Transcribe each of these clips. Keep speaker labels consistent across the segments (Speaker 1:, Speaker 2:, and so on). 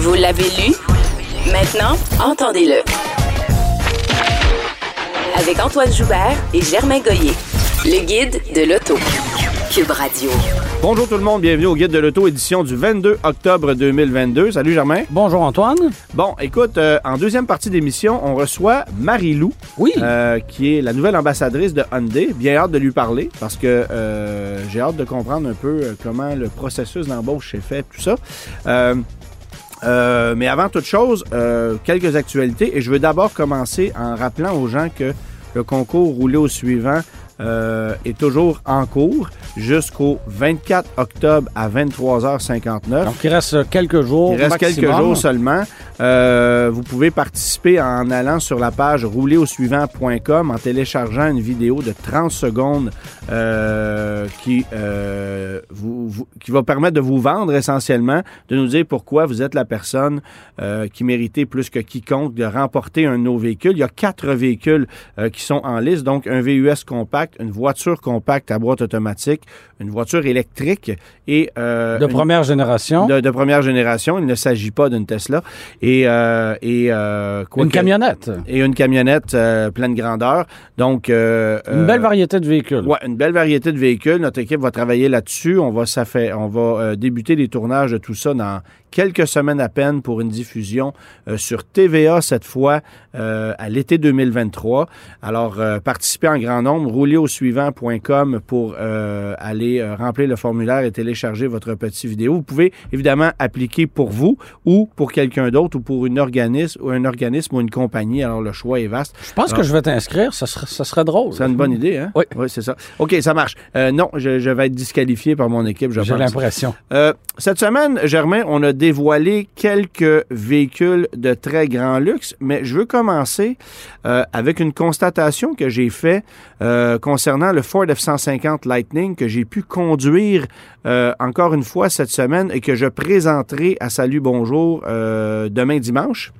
Speaker 1: Vous l'avez lu? Maintenant, entendez-le. Avec Antoine Joubert et Germain Goyer. Le guide de l'auto. Cube Radio.
Speaker 2: Bonjour tout le monde, bienvenue au Guide de l'Auto, édition du 22 octobre 2022. Salut Germain.
Speaker 3: Bonjour Antoine.
Speaker 2: Bon, écoute, euh, en deuxième partie d'émission, on reçoit Marie-Lou,
Speaker 3: Oui.
Speaker 2: euh, qui est la nouvelle ambassadrice de Hyundai. Bien hâte de lui parler parce que euh, j'ai hâte de comprendre un peu comment le processus d'embauche s'est fait, tout ça. Euh, mais avant toute chose, euh, quelques actualités. Et je veux d'abord commencer en rappelant aux gens que le concours roulé au suivant euh, est toujours en cours jusqu'au 24 octobre à 23h59.
Speaker 3: Donc, il reste quelques jours.
Speaker 2: Il reste quelques jours seulement. Euh, vous pouvez participer en allant sur la page roulerausuivant.com en téléchargeant une vidéo de 30 secondes euh, qui, euh, vous, vous- qui va permettre de vous vendre essentiellement, de nous dire pourquoi vous êtes la personne euh, qui méritait plus que quiconque de remporter un de nos véhicules. Il y a quatre véhicules euh, qui sont en liste, donc un VUS compact, une voiture compacte à boîte automatique, une voiture électrique et euh,
Speaker 3: De
Speaker 2: une-
Speaker 3: première génération?
Speaker 2: de, de première génération. Il ne s'agit pas d'une Tesla. Et, euh, et euh, quoi
Speaker 3: une
Speaker 2: que-
Speaker 3: camionnette.
Speaker 2: Et une camionnette pleine grandeur. Donc,
Speaker 3: Une belle variété de véhicules.
Speaker 2: Ouais, une belle variété de véhicules. Notre équipe va travailler là-dessus. On va, ça fait, on va débuter les tournages de tout ça dans quelques semaines à peine pour une diffusion euh, sur TVA cette fois euh, à l'été 2023. Alors, euh, participez en grand nombre. Roulerausuivant.com pour euh, aller euh, remplir le formulaire et télécharger votre petit vidéo. Vous pouvez évidemment appliquer pour vous ou pour quelqu'un d'autre ou pour une organisme ou un organisme ou une compagnie. Alors, le choix est vaste.
Speaker 3: Je pense que je vais t'inscrire. Ça serait, ça serait drôle.
Speaker 2: C'est une bonne idée, hein?
Speaker 3: Oui.
Speaker 2: c'est ça. OK, ça marche. Non, je, je vais être disqualifié par mon équipe, je
Speaker 3: J'ai l'impression.
Speaker 2: Cette semaine, Germain, on a dévoilé quelques véhicules de très grand luxe, mais je veux commencer euh, avec une constatation que j'ai faite euh, concernant le Ford F-150 Lightning que j'ai pu conduire euh, encore une fois cette semaine et que je présenterai à Salut Bonjour demain dimanche.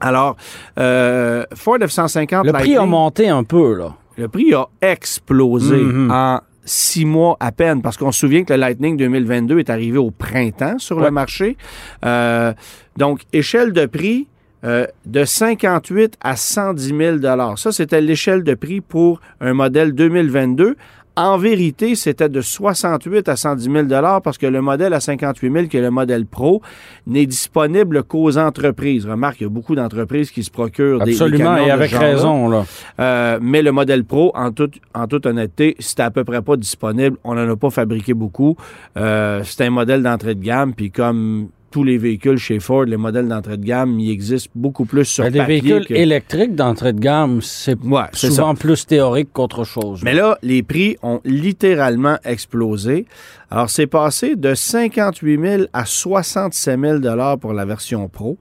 Speaker 2: Alors, Ford F-150
Speaker 3: Le prix a
Speaker 2: Lightning-
Speaker 3: monté un peu, là.
Speaker 2: le prix a explosé
Speaker 3: Mhm.
Speaker 2: en six mois à peine, parce qu'on se souvient que le Lightning 2022 est arrivé au printemps sur le marché. Euh, donc, échelle de prix euh, de 58 à 110 000 Ça, c'était l'échelle de prix pour un modèle 2022. En vérité, c'était de 68 à 110 000 parce que le modèle à 58 000, qui est le modèle Pro, n'est disponible qu'aux entreprises. Remarque, il y a beaucoup d'entreprises qui se procurent des, des
Speaker 3: Absolument, et avec raison, là.
Speaker 2: Euh, mais le modèle Pro, en, toute en toute honnêteté, c'était à peu près pas disponible. On n'en a pas fabriqué beaucoup. Euh, c'est un modèle d'entrée de gamme, puis comme tous les véhicules chez Ford, les modèles d'entrée de gamme, il existe beaucoup plus sur
Speaker 3: Mais des véhicules
Speaker 2: que-
Speaker 3: électriques d'entrée de gamme, c'est
Speaker 2: Ouais,
Speaker 3: souvent plus théorique qu'autre chose.
Speaker 2: Mais là, les prix ont littéralement explosé. Alors, c'est passé de 58 000 à 67 000 dollars pour la version Pro,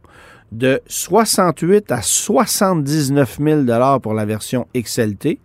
Speaker 2: de 68 à 79 000 pour la version XLT,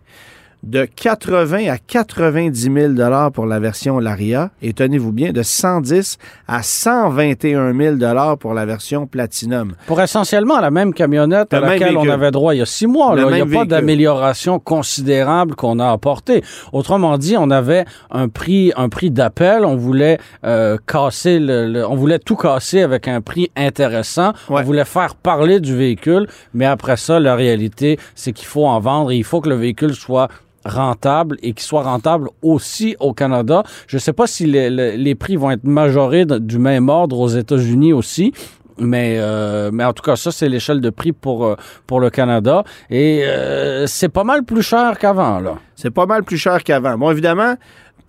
Speaker 2: de 80 à 90 000 dollars pour la version Laria et tenez-vous bien de 110 à 121 000 dollars pour la version Platinum.
Speaker 3: Pour essentiellement la même camionnette à
Speaker 2: Le
Speaker 3: laquelle on avait droit il y a six mois. Là. Il n'y a pas d'amélioration considérable qu'on a apportée. Autrement dit, on avait un prix, un prix d'appel. On voulait euh, casser le, le- on voulait tout casser avec un prix intéressant.
Speaker 2: Ouais.
Speaker 3: On voulait faire parler du véhicule, mais après ça, la réalité, c'est qu'il faut en vendre et il faut que le véhicule soit rentable et qu'il soit rentable aussi au Canada. Je ne sais pas si les, les- les prix vont être majorés du même ordre aux États-Unis aussi. Mais, euh, mais en tout cas, ça, c'est l'échelle de prix pour, euh, pour le Canada. Et euh, c'est pas mal plus cher qu'avant, là.
Speaker 2: C'est pas mal plus cher qu'avant. Bon, évidemment,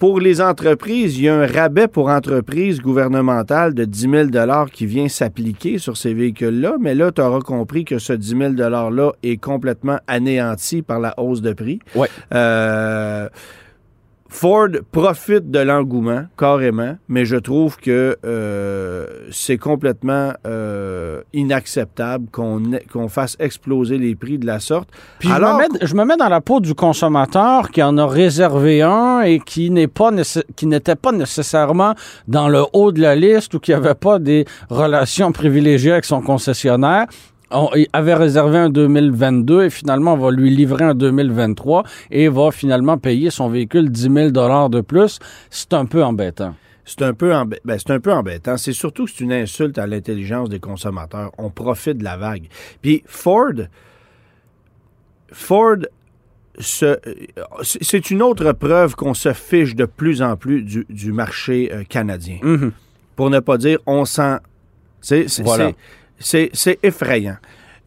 Speaker 2: pour les entreprises, il y a un rabais pour entreprises gouvernementales de 10 000 qui vient s'appliquer sur ces véhicules-là. Mais là, tu auras compris que ce 10 000 $-là est complètement anéanti par la hausse de prix. Euh, Ford profite de l'engouement, carrément, mais je trouve que euh, c'est complètement euh, inacceptable qu'on qu'on fasse exploser les prix de la sorte.
Speaker 3: Puis je, me mets, je me mets dans la peau du consommateur qui en a réservé un et qui n'est pas qui n'était pas nécessairement dans le haut de la liste ou qui n'avait pas des relations privilégiées avec son concessionnaire. On avait réservé un 2022 et finalement on va lui livrer un 2023 et va finalement payer son véhicule 10 000 dollars de plus. C'est un peu embêtant.
Speaker 2: C'est un peu emba- ben, c'est un peu embêtant. C'est surtout que c'est une insulte à l'intelligence des consommateurs. On profite de la vague. Puis Ford, Ford, euh, c'est une autre preuve qu'on se fiche de plus en plus du, du marché euh, canadien.
Speaker 3: Mhm.
Speaker 2: Pour ne pas dire on c'est-
Speaker 3: Voilà.
Speaker 2: C'est- effrayant.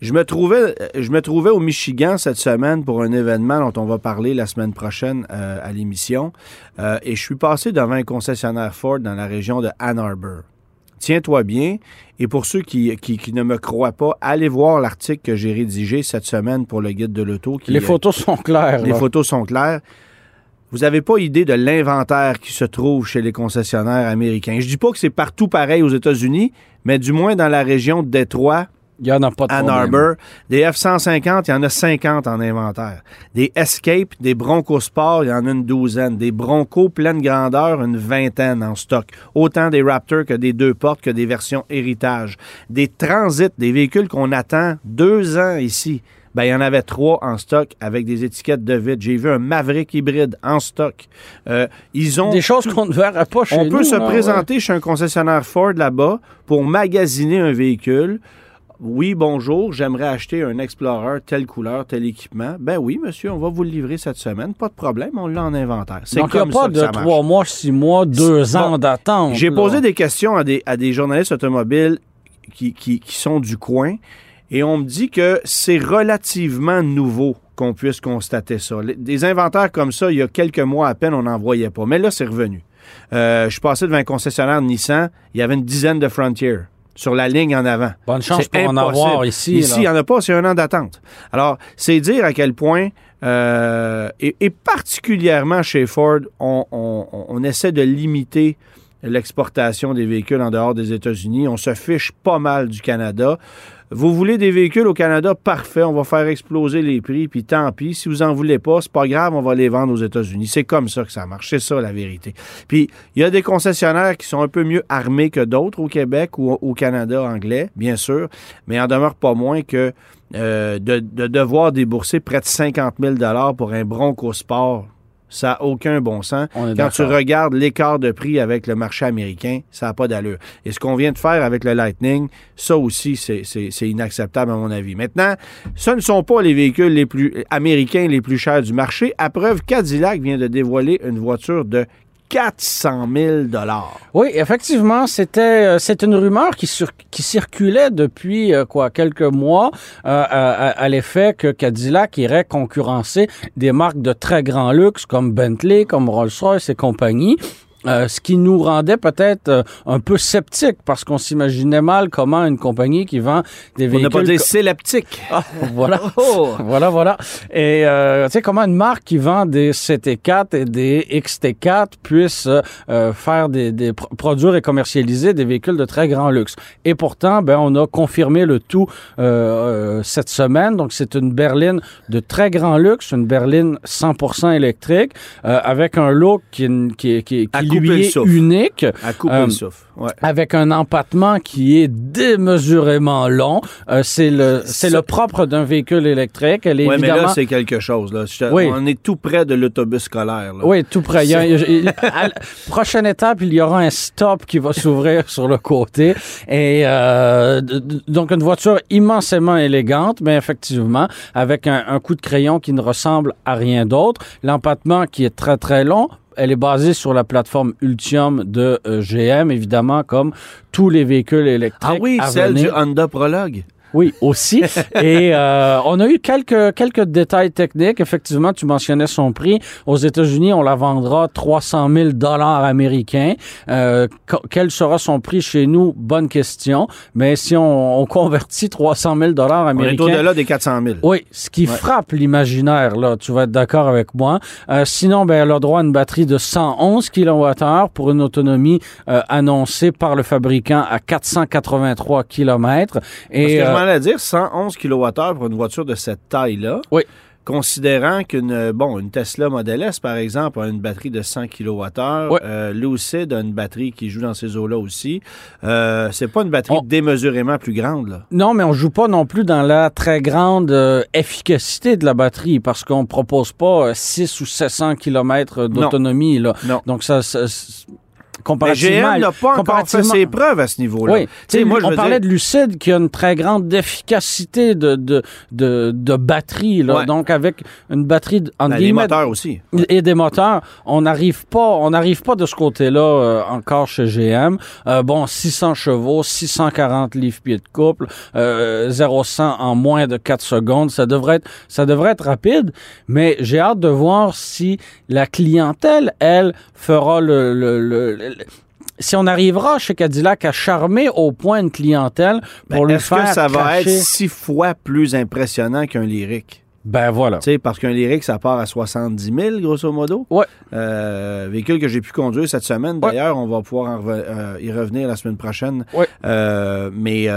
Speaker 2: Je me, trouvais, je me trouvais au Michigan cette semaine pour un événement dont on va parler la semaine prochaine euh, à l'émission. Euh, et je suis passé devant un concessionnaire Ford dans la région de Ann Arbor. Tiens-toi bien. Et pour ceux qui, qui, qui ne me croient pas, allez voir l'article que j'ai rédigé cette semaine pour le guide de l'auto.
Speaker 3: Les photos sont claires.
Speaker 2: les photos sont claires. Vous n'avez pas idée de l'inventaire qui se trouve chez les concessionnaires américains. Je dis pas que c'est partout pareil aux États-Unis, mais du moins dans la région de Détroit,
Speaker 3: Il y en a pas de
Speaker 2: Ann. Arbor, des F-150, il y en a 50 en inventaire. Des Escape, des Bronco Sport, il y en a une douzaine. Des Bronco pleine grandeur, une vingtaine en stock. Autant des Raptor que des deux portes que des versions héritage. Des Transit, des véhicules qu'on attend deux ans ici. Ben, il y en avait trois en stock avec des étiquettes de vide. J'ai vu un Maverick hybride en stock. Euh, ils ont
Speaker 3: Des choses qu'on ne verrait pas chez
Speaker 2: on
Speaker 3: nous.
Speaker 2: peut se
Speaker 3: ouais.
Speaker 2: présenter chez un concessionnaire Ford là-bas pour magasiner un véhicule. Oui, bonjour, j'aimerais acheter un Explorer, telle couleur, tel équipement. Ben oui, monsieur, on va vous le livrer cette semaine. Pas de problème, on l'a en inventaire. C'est
Speaker 3: Donc, il
Speaker 2: comme
Speaker 3: n'y a pas
Speaker 2: ça
Speaker 3: de trois mois, six mois, deux
Speaker 2: Bon,
Speaker 3: ans d'attente.
Speaker 2: J'ai
Speaker 3: là.
Speaker 2: posé des questions à des, à des journalistes automobiles qui, qui- qui sont du coin et on me dit que c'est relativement nouveau qu'on puisse constater ça. Des inventaires comme ça, il y a quelques mois à peine, on n'en voyait pas. Mais là, c'est revenu. Euh, je suis passé devant un concessionnaire Nissan, il y avait une dizaine de Frontier sur la ligne en avant.
Speaker 3: Bonne chance pour en avoir ici.
Speaker 2: Ici, il n'y en a pas, c'est un an d'attente. Alors, c'est dire à quel point, euh, et, et particulièrement chez Ford, on, on- on essaie de limiter l'exportation des véhicules en dehors des États-Unis. On se fiche pas mal du Canada. Vous voulez des véhicules au Canada? Parfait, on va faire exploser les prix, puis tant pis. Si vous en voulez pas, c'est pas grave, on va les vendre aux États-Unis. C'est comme ça que ça marche, c'est ça la vérité. Puis, il y a des concessionnaires qui sont un peu mieux armés que d'autres au Québec ou au Canada anglais, bien sûr, mais il en demeure pas moins que euh, de, de devoir débourser près de 50 000 pour un Bronco Sport, ça n'a aucun bon sens. Quand tu regardes l'écart de prix avec le marché américain, ça n'a pas d'allure. Et ce qu'on vient de faire avec le Lightning, ça aussi, c'est- inacceptable à mon avis. Maintenant, ce ne sont pas les véhicules les plus américains les plus chers du marché. À preuve, Cadillac vient de dévoiler une voiture de 400 000
Speaker 3: Oui, effectivement, c'était euh, c'est une rumeur qui, sur- circulait depuis euh, quoi quelques mois euh, à l'effet que Cadillac irait concurrencer des marques de très grand luxe comme Bentley, comme Rolls-Royce et compagnie. Euh, ce qui nous rendait peut-être euh, un peu sceptiques parce qu'on s'imaginait mal comment une compagnie qui vend des
Speaker 2: Pour ne
Speaker 3: véhicules
Speaker 2: pas dire
Speaker 3: co-
Speaker 2: séleptique.
Speaker 3: Ah, voilà.
Speaker 2: Oh!
Speaker 3: Voilà, voilà. Et euh, tu sais comment une marque qui vend des CT4 et des XT4 puisse euh, euh, faire des, des pro- produire et commercialiser des véhicules de très grand luxe. Et pourtant, ben on a confirmé le tout euh, euh, cette semaine. Donc c'est une berline de très grand luxe, une berline 100% électrique euh, avec un look qui, qui, qui, qui
Speaker 2: souffle.
Speaker 3: unique
Speaker 2: À couper
Speaker 3: Euh,
Speaker 2: le souffle. Ouais.
Speaker 3: avec un empattement qui est démesurément long. Euh, c'est le c'est le propre d'un véhicule électrique. Elle est
Speaker 2: Oui, mais
Speaker 3: évidemment
Speaker 2: là, c'est quelque chose. Là. Je-
Speaker 3: Oui.
Speaker 2: On est tout près de l'autobus scolaire. là.
Speaker 3: oui, tout près. Il y a- il- à la prochaine étape, il y aura un stop qui va s'ouvrir sur le côté. Et euh, donc, une voiture immensément élégante, mais effectivement, avec un, un coup de crayon qui ne ressemble à rien d'autre. L'empattement qui est très, très long. Elle est basée sur la plateforme Ultium de euh, GM, évidemment, comme tous les véhicules électriques.
Speaker 2: Ah oui,
Speaker 3: à
Speaker 2: celle
Speaker 3: venir.
Speaker 2: du Honda Prologue.
Speaker 3: Oui, aussi. Et euh, on a eu quelques, quelques détails techniques. Effectivement, tu mentionnais son prix. Aux États-Unis, on la vendra 300 000 dollars américains. Euh, quel sera son prix chez nous? Bonne question. Mais si on, on convertit 300 000 dollars
Speaker 2: On est
Speaker 3: américains...
Speaker 2: au-delà des 400 000.
Speaker 3: Oui, ce qui
Speaker 2: Ouais.
Speaker 3: frappe l'imaginaire, là, tu vas être d'accord avec moi. Euh, sinon, ben, elle a droit à une batterie de 111 kWh pour une autonomie euh, annoncée par le fabricant à 483 km.
Speaker 2: Parce
Speaker 3: Et
Speaker 2: que
Speaker 3: euh,
Speaker 2: allais dire 111 kWh pour une voiture de cette taille-là.
Speaker 3: Oui.
Speaker 2: Considérant qu'une bon une Tesla Model S, par exemple, a une batterie de 100 kWh,
Speaker 3: Ouais.
Speaker 2: euh, Lucid a une batterie qui joue dans ces eaux-là aussi. Euh, c'est pas une batterie
Speaker 3: On-
Speaker 2: démesurément plus grande. Là.
Speaker 3: Non, mais on joue pas non plus dans la très grande euh, efficacité de la batterie parce qu'on propose pas euh, 6 ou 700 km d'autonomie. Là.
Speaker 2: Non.
Speaker 3: Donc, ça, ça- c'est-
Speaker 2: Mais
Speaker 3: comparativement...
Speaker 2: GM n'a pas encore fait
Speaker 3: comparativement-
Speaker 2: ses preuves à ce niveau-là.
Speaker 3: Oui,
Speaker 2: Tu sais, moi, je
Speaker 3: on parlait
Speaker 2: dire-
Speaker 3: de Lucide qui a une très grande efficacité de, de, de, de batterie. Là.
Speaker 2: Ouais.
Speaker 3: Donc, avec une batterie, entre
Speaker 2: Ben,
Speaker 3: guillemets,
Speaker 2: moteurs aussi.
Speaker 3: et des moteurs, on n'arrive pas, on n'arrive pas de ce côté-là euh, encore chez GM. Euh, bon, 600 chevaux, 640 livres-pieds de couple, euh, 0-100 en moins de 4 secondes, ça devrait être, ça devrait être rapide. Mais j'ai hâte de voir si la clientèle, elle, fera le- le- le- si on arrivera chez Cadillac à charmer au point une clientèle pour
Speaker 2: Ben,
Speaker 3: lui
Speaker 2: Est-ce
Speaker 3: faire
Speaker 2: que ça va être six fois plus impressionnant qu'un lyrique?
Speaker 3: Ben voilà.
Speaker 2: Tu sais, parce qu'un lyrique, ça part à 70 000, grosso modo.
Speaker 3: Ouais.
Speaker 2: Euh, véhicule que j'ai pu conduire cette semaine.
Speaker 3: Ouais.
Speaker 2: D'ailleurs, on va pouvoir euh, y revenir la semaine prochaine.
Speaker 3: Ouais.
Speaker 2: Euh, mais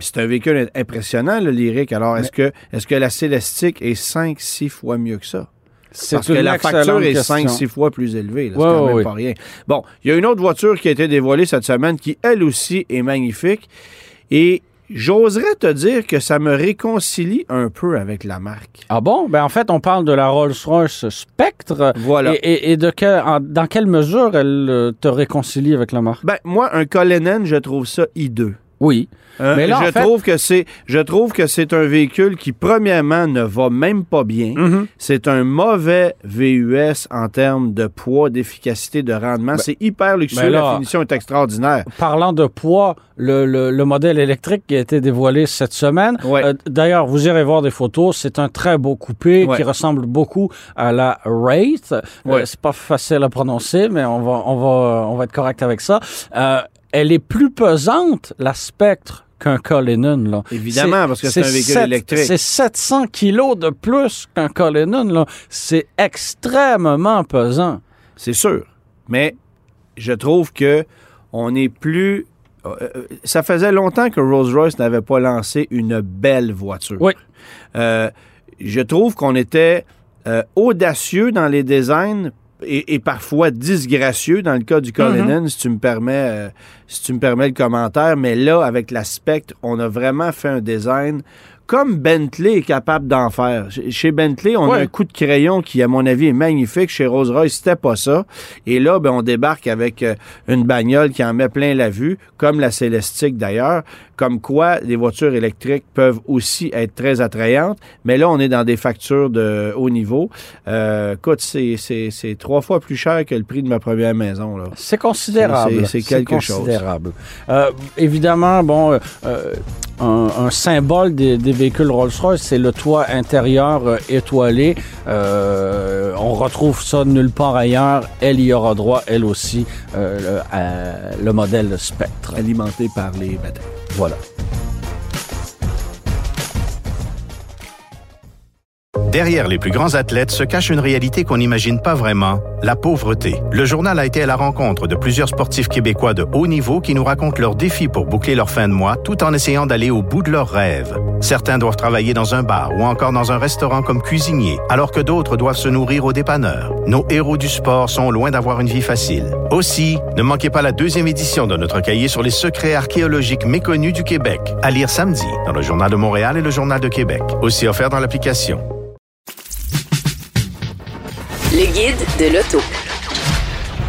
Speaker 2: c'est un véhicule impressionnant, le lyrique. Alors, est-ce que, est-ce que la Célestique est 5-6 fois mieux que ça?
Speaker 3: C'est
Speaker 2: Parce que la facture est
Speaker 3: question.
Speaker 2: 5-6 fois plus élevée. là.
Speaker 3: Ouais,
Speaker 2: c'est quand même
Speaker 3: ouais.
Speaker 2: pas rien. Bon, il y a une autre voiture qui a été dévoilée cette semaine qui, elle aussi, est magnifique. Et j'oserais te dire que ça me réconcilie un peu avec la marque.
Speaker 3: Ah bon? Ben en fait, on parle de la Rolls-Royce Spectre.
Speaker 2: Voilà.
Speaker 3: Et, et- et de quel- en- dans quelle mesure elle euh, te réconcilie avec la marque?
Speaker 2: Ben, moi, un Cullinan, je trouve ça hideux.
Speaker 3: Oui.
Speaker 2: Hein,
Speaker 3: Mais là,
Speaker 2: je,
Speaker 3: en fait-
Speaker 2: trouve que c'est, je trouve que c'est un véhicule qui, premièrement, ne va même pas bien.
Speaker 3: Mm.
Speaker 2: C'est un mauvais VUS en termes de poids, d'efficacité, de rendement. c'est hyper luxueux.
Speaker 3: ben là-
Speaker 2: la finition est extraordinaire.
Speaker 3: Parlant de poids, le, le- le modèle électrique qui a été dévoilé cette semaine.
Speaker 2: Ouais.
Speaker 3: euh, D'ailleurs, vous irez voir des photos. C'est un très beau coupé
Speaker 2: Ouais.
Speaker 3: qui ressemble beaucoup à la Wraith. Euh,
Speaker 2: Ouais.
Speaker 3: c'est pas facile à prononcer, mais on va, on va, on va être correct avec ça. Elle est plus pesante, la Spectre, qu'un Cullinan. Là.
Speaker 2: Évidemment, parce que c'est un véhicule électrique.
Speaker 3: C'est 700 kilos de plus qu'un Cullinan. là. C'est extrêmement pesant.
Speaker 2: C'est sûr. Mais je trouve que on est plus. euh, euh, ça faisait longtemps que Rolls-Royce n'avait pas lancé une belle voiture.
Speaker 3: Oui.
Speaker 2: Euh, je trouve qu'on était euh, audacieux dans les designs et, et parfois disgracieux dans le cas du Cullinan, si tu me permets, euh, si tu me permets le commentaire. Mais là, avec la Spectre, on a vraiment fait un design comme Bentley est capable d'en faire. Chez- Bentley, on a un coup de crayon qui, à mon avis, est magnifique. Chez Rolls-Royce, c'était pas ça. Et là, ben, on débarque avec euh, une bagnole qui en met plein la vue, comme la Célestique d'ailleurs. Comme quoi, les voitures électriques peuvent aussi être très attrayantes. Mais là, on est dans des factures de haut niveau. Euh, écoute, c'est- trois fois plus cher que le prix de ma première maison.
Speaker 3: C'est considérable.
Speaker 2: C'est- quelque chose.
Speaker 3: considérable. Euh, évidemment, bon, euh, euh, un, un symbole des, des véhicules Rolls-Royce, c'est le toit intérieur étoilé. On retrouve ça nulle part ailleurs. Elle y aura droit, elle aussi, le, à- le modèle Spectre.
Speaker 2: alimenté par les batteries.
Speaker 3: Voilà.
Speaker 4: Derrière les plus grands athlètes se cache une réalité qu'on n'imagine pas vraiment, la pauvreté. Le journal a été à la rencontre de plusieurs sportifs québécois de haut niveau qui nous racontent leurs défis pour boucler leur fin de mois tout en essayant d'aller au bout de leurs rêves. Certains doivent travailler dans un bar ou encore dans un restaurant comme cuisinier, alors que d'autres doivent se nourrir au dépanneur. Nos héros du sport sont loin d'avoir une vie facile. Aussi, ne manquez pas la deuxième édition de notre cahier sur les secrets archéologiques méconnus du Québec, à lire samedi dans le Journal de Montréal et le Journal de Québec, aussi offert dans l'application.
Speaker 1: Le guide de l'auto.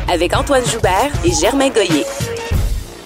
Speaker 1: Avec Antoine Joubert et Germain Goyer.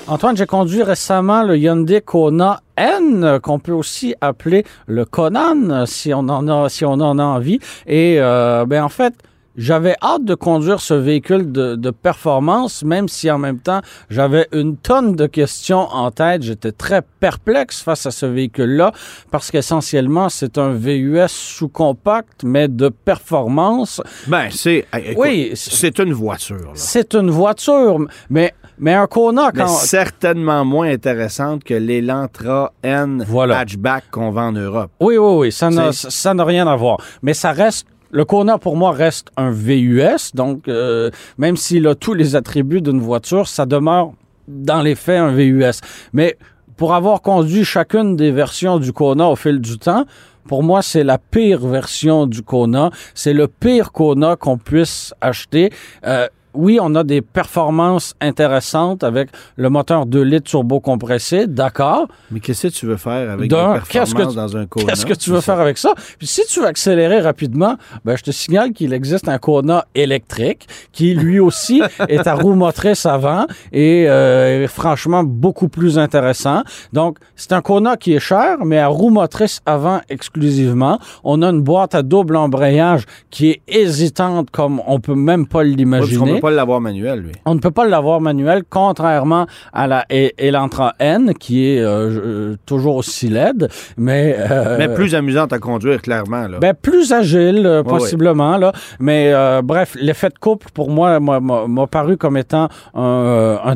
Speaker 3: Antoine, j'ai conduit récemment le Hyundai Kona N, qu'on peut aussi appeler le Conan, si on en a, si on en a envie. Et euh, ben en fait, j'avais hâte de conduire ce véhicule de, de, performance, même si en même temps, j'avais une tonne de questions en tête. J'étais très perplexe face à ce véhicule-là parce qu'essentiellement, c'est un VUS sous-compact, mais de performance.
Speaker 2: Ben, c'est... Oui. C'est une voiture.
Speaker 3: C'est une voiture, mais... Mais un Kona, quand...
Speaker 2: Mais certainement moins intéressante que l'Elantra N hatchback qu'on vend en Europe.
Speaker 3: Oui, oui, oui. Ça n'a rien à voir. Mais ça reste le Kona, pour moi, reste un VUS. Donc, euh, même s'il a tous les attributs d'une voiture, ça demeure, dans les faits, un VUS. Mais pour avoir conduit chacune des versions du Kona au fil du temps, pour moi, c'est la pire version du Kona. C'est le pire Kona qu'on puisse acheter. Euh, oui, on a des performances intéressantes avec le moteur 2 litres turbo compressé, d'accord.
Speaker 2: Mais qu'est-ce que tu veux faire avec des performances dans un Kona?
Speaker 3: Qu'est-ce que tu veux faire avec ça? Puis si tu veux accélérer rapidement, ben, je te signale qu'il existe un Kona électrique qui, lui aussi, est à roue motrice avant et euh, franchement beaucoup plus intéressant. Donc, c'est un Kona qui est cher, mais à roue motrice avant exclusivement. On a une boîte à double embrayage qui est hésitante comme on peut même pas l'imaginer
Speaker 2: pas l'avoir manuel, lui.
Speaker 3: On ne peut pas l'avoir manuel, contrairement à la Elantra N, qui est euh, euh, toujours aussi laide, mais...
Speaker 2: Euh, mais plus amusante à conduire, clairement. Là.
Speaker 3: Ben, plus agile, possiblement. Là. Mais bref, l'effet de couple, pour moi, m'a paru comme étant un,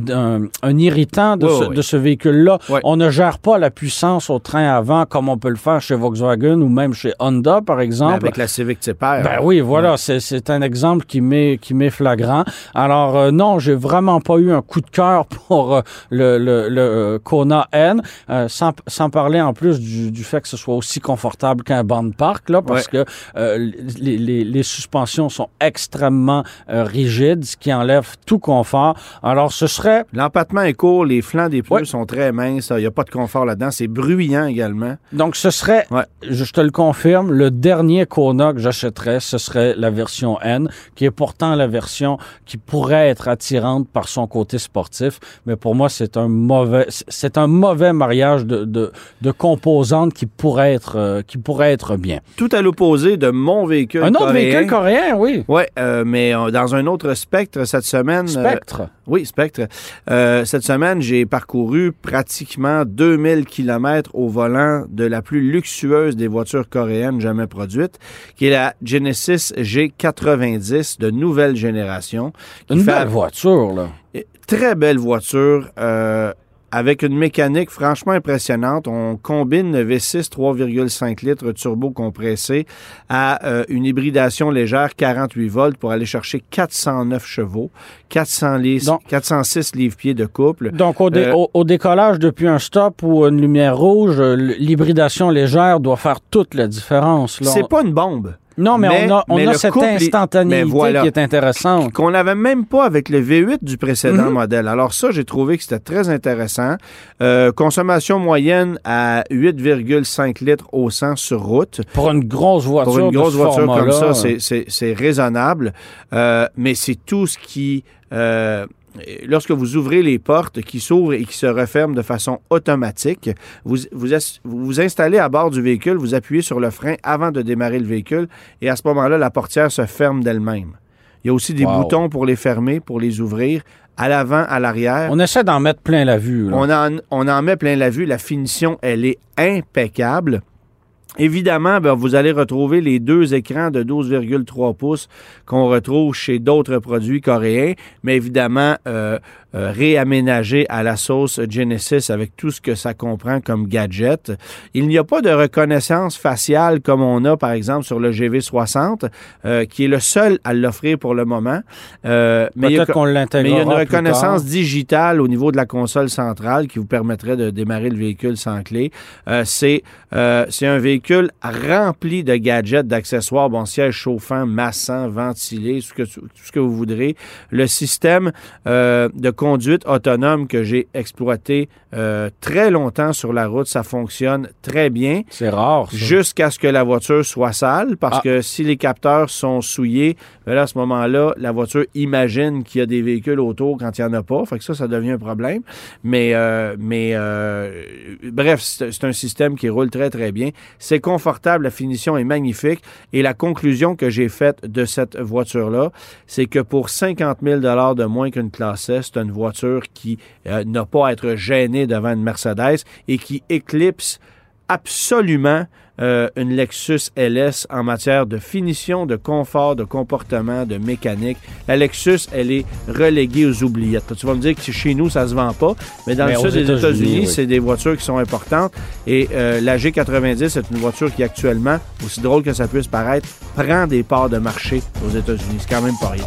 Speaker 3: un, irritant de ce, véhicule-là. On ne gère pas la puissance au train avant comme on peut le faire chez Volkswagen ou même chez Honda, par exemple.
Speaker 2: avec la Civic Type R.
Speaker 3: Ben oui, voilà, c'est un exemple qui m'est flagrant. Alors euh, non, j'ai vraiment pas eu un coup de cœur pour euh, le, le, le, euh, Kona N, sans, sans, parler en plus du, du, fait que ce soit aussi confortable qu'un banc de parc, là, parce que les, les, les, suspensions sont extrêmement rigides, ce qui enlève tout confort. Alors ce serait...
Speaker 2: L'empattement est court, les flancs des pneus sont très minces, il n'y a pas de confort là-dedans, c'est bruyant également.
Speaker 3: Donc ce serait, je te le confirme, le dernier Kona que j'achèterais, ce serait la version N, qui est pourtant la version qui pourrait être attirante par son côté sportif, mais pour moi, c'est un mauvais, c'est un mauvais mariage de, de, de, composantes qui pourrait être, euh, qui pourrait être bien.
Speaker 2: Tout à l'opposé de mon véhicule.
Speaker 3: Un autre véhicule coréen, oui.
Speaker 2: Oui, euh, mais euh, dans un autre spectre cette semaine.
Speaker 3: Spectre.
Speaker 2: oui, spectre. cette semaine, j'ai parcouru pratiquement 2000 kilomètres au volant de la plus luxueuse des voitures coréennes jamais produites, qui est la Genesis G90 de nouvelle génération.
Speaker 3: Une belle voiture, là.
Speaker 2: Très belle voiture. Euh, avec une mécanique franchement impressionnante. On combine le V6 3,5 litres turbo compressé à euh, une hybridation légère 48 volts pour aller chercher 409 chevaux, 400 406 livres-pieds de couple.
Speaker 3: Donc, euh, au, au, décollage depuis un stop ou une lumière rouge, l'hybridation légère doit faire toute la différence.
Speaker 2: C'est pas une bombe.
Speaker 3: Non, mais, on a, on a cette instantanéité qui est intéressante.
Speaker 2: Qu'on n'avait même pas avec le V8 du précédent mhm. modèle. Alors ça, j'ai trouvé que c'était très intéressant. Euh, consommation moyenne à 8,5 litres au 100 sur route.
Speaker 3: Pour une grosse voiture
Speaker 2: Pour une grosse voiture comme ça, c'est raisonnable. Euh, mais c'est tout ce qui... Euh, lorsque vous ouvrez les portes qui s'ouvrent et qui se referment de façon automatique, vous, vous, vous installez à bord du véhicule, vous appuyez sur le frein avant de démarrer le véhicule et à ce moment-là, la portière se ferme d'elle-même. Il y a aussi des boutons pour les fermer, pour les ouvrir, à l'avant, à l'arrière.
Speaker 3: On essaie d'en mettre plein la vue.
Speaker 2: On, en, on en met plein la vue. La finition, elle est impeccable. Évidemment, ben, vous allez retrouver les deux écrans de 12,3 pouces qu'on retrouve chez d'autres produits coréens, mais évidemment, euh, euh, réaménagé à la sauce Genesis avec tout ce que ça comprend comme gadget. Il n'y a pas de reconnaissance faciale comme on a, par exemple, sur le GV60, euh, qui est le seul à l'offrir pour le moment.
Speaker 3: Euh, mais il y a, qu'on Mais il y a une
Speaker 2: reconnaissance digitale au niveau de la console centrale qui vous permettrait de démarrer le véhicule sans clé. c'est c'est un véhicule rempli de gadgets, d'accessoires, bon, siège chauffant, massant, ventilé, tout ce que, tout ce que vous voudrez. Le système de conduite autonome que j'ai exploité euh, très longtemps sur la route. Ça fonctionne très bien.
Speaker 3: C'est rare.
Speaker 2: Jusqu'à ce que la voiture soit sale, parce
Speaker 3: Ah.
Speaker 2: que si les capteurs sont souillés, ben là, à ce moment-là, la voiture imagine qu'il y a des véhicules autour quand il n'y en a pas. Fait que ça, ça devient un problème. Mais, euh, mais euh, bref, c'est c'est un système qui roule très, très bien. C'est confortable, la finition est magnifique. Et la conclusion que j'ai faite de cette voiture-là, c'est que pour 50 000 de moins qu'une classe S, c'est une voiture qui euh, n'a pas à être gênée devant une Mercedes et qui éclipse absolument euh, une Lexus LS en matière de finition, de confort, de comportement, de mécanique. La Lexus, elle est reléguée aux oubliettes. Tu vas me dire que chez nous, ça se vend pas, mais dans
Speaker 3: Mais
Speaker 2: le sud des
Speaker 3: États-Unis,
Speaker 2: États-Unis,
Speaker 3: oui.
Speaker 2: c'est des voitures qui sont importantes. Et euh, la G90, c'est une voiture qui actuellement, aussi drôle que ça puisse paraître, prend des parts de marché aux États-Unis. C'est quand même pas rien.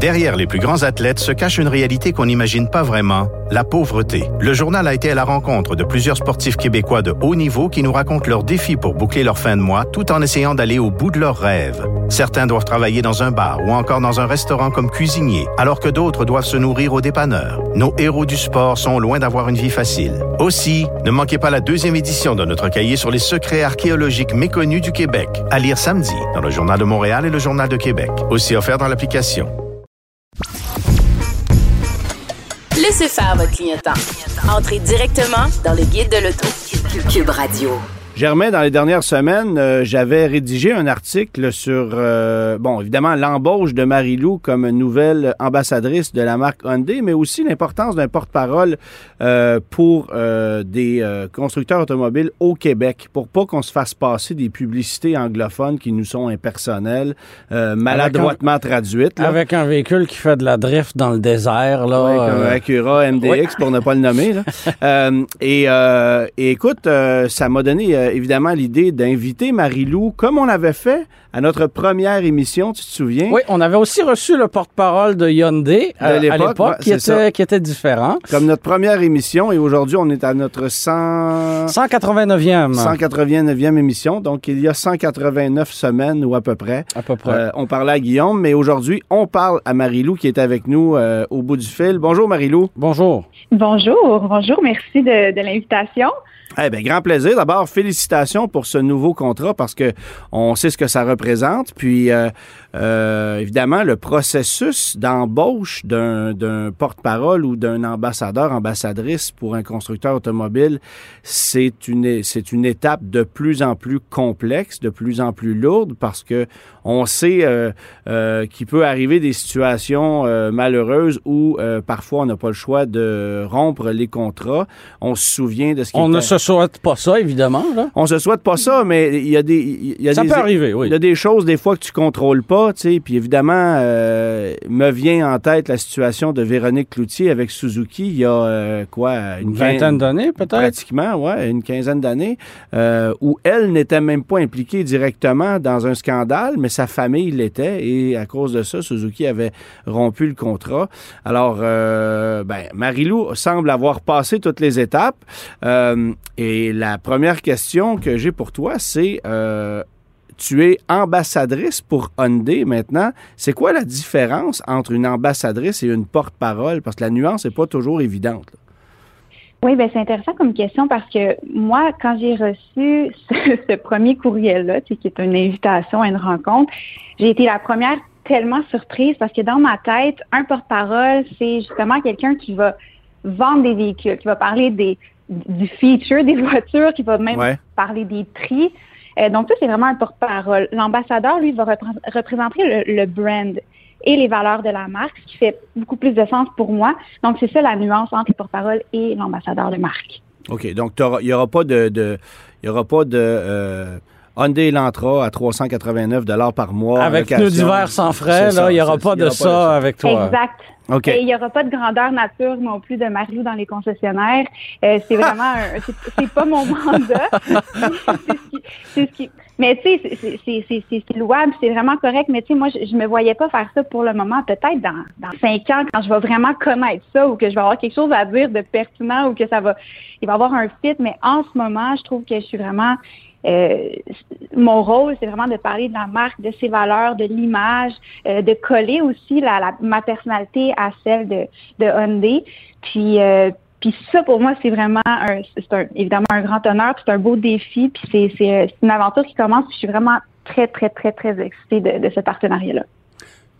Speaker 4: Derrière les plus grands athlètes se cache une réalité qu'on n'imagine pas vraiment, la pauvreté. Le journal a été à la rencontre de plusieurs sportifs québécois de haut niveau qui nous racontent leurs défis pour boucler leur fin de mois tout en essayant d'aller au bout de leurs rêves. Certains doivent travailler dans un bar ou encore dans un restaurant comme cuisinier, alors que d'autres doivent se nourrir au dépanneur. Nos héros du sport sont loin d'avoir une vie facile. Aussi, ne manquez pas la deuxième édition de notre cahier sur les secrets archéologiques méconnus du Québec, à lire samedi dans le Journal de Montréal et le Journal de Québec, aussi offert dans l'application.
Speaker 1: Laissez faire votre clientèle. Entrez directement dans le guide de l'auto. Cube Radio.
Speaker 2: Germain, dans les dernières semaines, euh, j'avais rédigé un article sur, euh, bon, évidemment, l'embauche de Marie-Lou comme nouvelle ambassadrice de la marque Hyundai, mais aussi l'importance d'un porte-parole euh, pour des constructeurs automobiles au Québec, pour pas qu'on se fasse passer des publicités anglophones qui nous sont impersonnelles, maladroitement traduites. là.
Speaker 3: Avec un véhicule qui fait de la drift dans le désert, là.
Speaker 2: Ouais, comme
Speaker 3: euh,
Speaker 2: Acura MDX,
Speaker 3: oui.
Speaker 2: pour ne pas le nommer. là. Et, et écoute, ça m'a donné euh, évidemment l'idée d'inviter Marie-Lou, comme on l'avait fait à notre première émission, tu te souviens?
Speaker 3: Oui, on avait aussi reçu le porte-parole de Hyundai euh, à
Speaker 2: l'époque,
Speaker 3: qui, était, qui était différent.
Speaker 2: Comme notre première émission, et aujourd'hui, on est à notre 100...
Speaker 3: 189e,
Speaker 2: 189e émission, donc il y a 189 semaines ou à peu près.
Speaker 3: à peu près.
Speaker 2: Euh, on parlait à Guillaume, mais aujourd'hui, on parle à Marie-Lou qui est avec nous euh, au bout du fil. Bonjour Marie-Lou.
Speaker 3: Bonjour.
Speaker 5: Bonjour, bonjour, merci de, de l'invitation.
Speaker 2: Eh bien, grand plaisir. D'abord, félicitations pour ce nouveau contrat parce que on sait ce que ça représente. Puis, euh, euh, évidemment, le processus d'embauche d'un d'un porte-parole ou d'un ambassadeur, ambassadrice pour un constructeur automobile, c'est une, c'est une étape de plus en plus complexe, de plus en plus lourde parce que on sait euh, euh, qu'il peut arriver des situations euh, malheureuses où euh, parfois on n'a pas le choix de rompre les contrats. On se souvient de ce qui
Speaker 3: On ne se souhaite pas ça, évidemment. Là.
Speaker 2: on se souhaite pas ça, mais il y a des, il y a
Speaker 3: Ça
Speaker 2: des,
Speaker 3: peut arriver, oui.
Speaker 2: il y a des choses des fois que tu contrôles pas, tu sais. Puis évidemment, euh, me vient en tête la situation de Véronique Cloutier avec Suzuki il y a euh, quoi
Speaker 3: Une vingtaine d'années, peut-être?
Speaker 2: Pratiquement, ouais, une quinzaine d'années, euh, où elle n'était même pas impliquée directement dans un scandale, mais sa famille l'était, et à cause de ça, Suzuki avait rompu le contrat. Alors, ben, Marilou semble avoir passé toutes les étapes, et la première question que j'ai pour toi, c'est tu es ambassadrice pour Hyundai maintenant. C'est quoi la différence entre une ambassadrice et une porte-parole? Parce que la nuance n'est pas toujours évidente. là.
Speaker 5: Oui, ben c'est intéressant comme question parce que moi, quand j'ai reçu ce, ce premier courriel-là, tu sais, qui est une invitation à une rencontre, j'ai été la première tellement surprise parce que dans ma tête, un porte-parole, c'est justement quelqu'un qui va vendre des véhicules, qui va parler des du feature des voitures, qui va même
Speaker 2: Ouais.
Speaker 5: parler des prix. Euh, donc, ça, c'est vraiment un porte-parole. L'ambassadeur, lui, va repré- représenter le, le brand et les valeurs de la marque, ce qui fait beaucoup plus de sens pour moi. Donc, c'est ça la nuance entre le porte-parole et l'ambassadeur de marque.
Speaker 2: OK. Donc, il n'y aura pas de. de- il y aura pas de. euh, Hyundai Elantra à 389 par mois.
Speaker 3: Avec pneus d'hiver sans frais, là, il n'y aura pas
Speaker 2: il y
Speaker 3: de ça avec toi.
Speaker 5: Exact.
Speaker 2: OK.
Speaker 5: Et il n'y aura pas de grandeur nature non plus de Marilou dans les concessionnaires. Euh, c'est vraiment un, c'est, pas mon mandat. c'est ce ce qui, mais tu sais, c'est louable, c'est vraiment correct. Mais tu sais, moi, je, je me voyais pas faire ça pour le moment. Peut-être dans, dans cinq ans, quand je vais vraiment connaître ça ou que je vais avoir quelque chose à dire de pertinent ou que ça va, il va y avoir un fit. Mais en ce moment, je trouve que je suis vraiment euh, mon rôle, c'est vraiment de parler de la marque, de ses valeurs, de l'image, euh, de coller aussi la, ma personnalité à celle de, de Hyundai. Puis, euh, puis ça, pour moi, c'est vraiment un, c'est un, évidemment un grand honneur, c'est un beau défi, puis c'est, c'est, une aventure qui commence, puis je suis vraiment très, très, très, très excitée de, de ce partenariat-là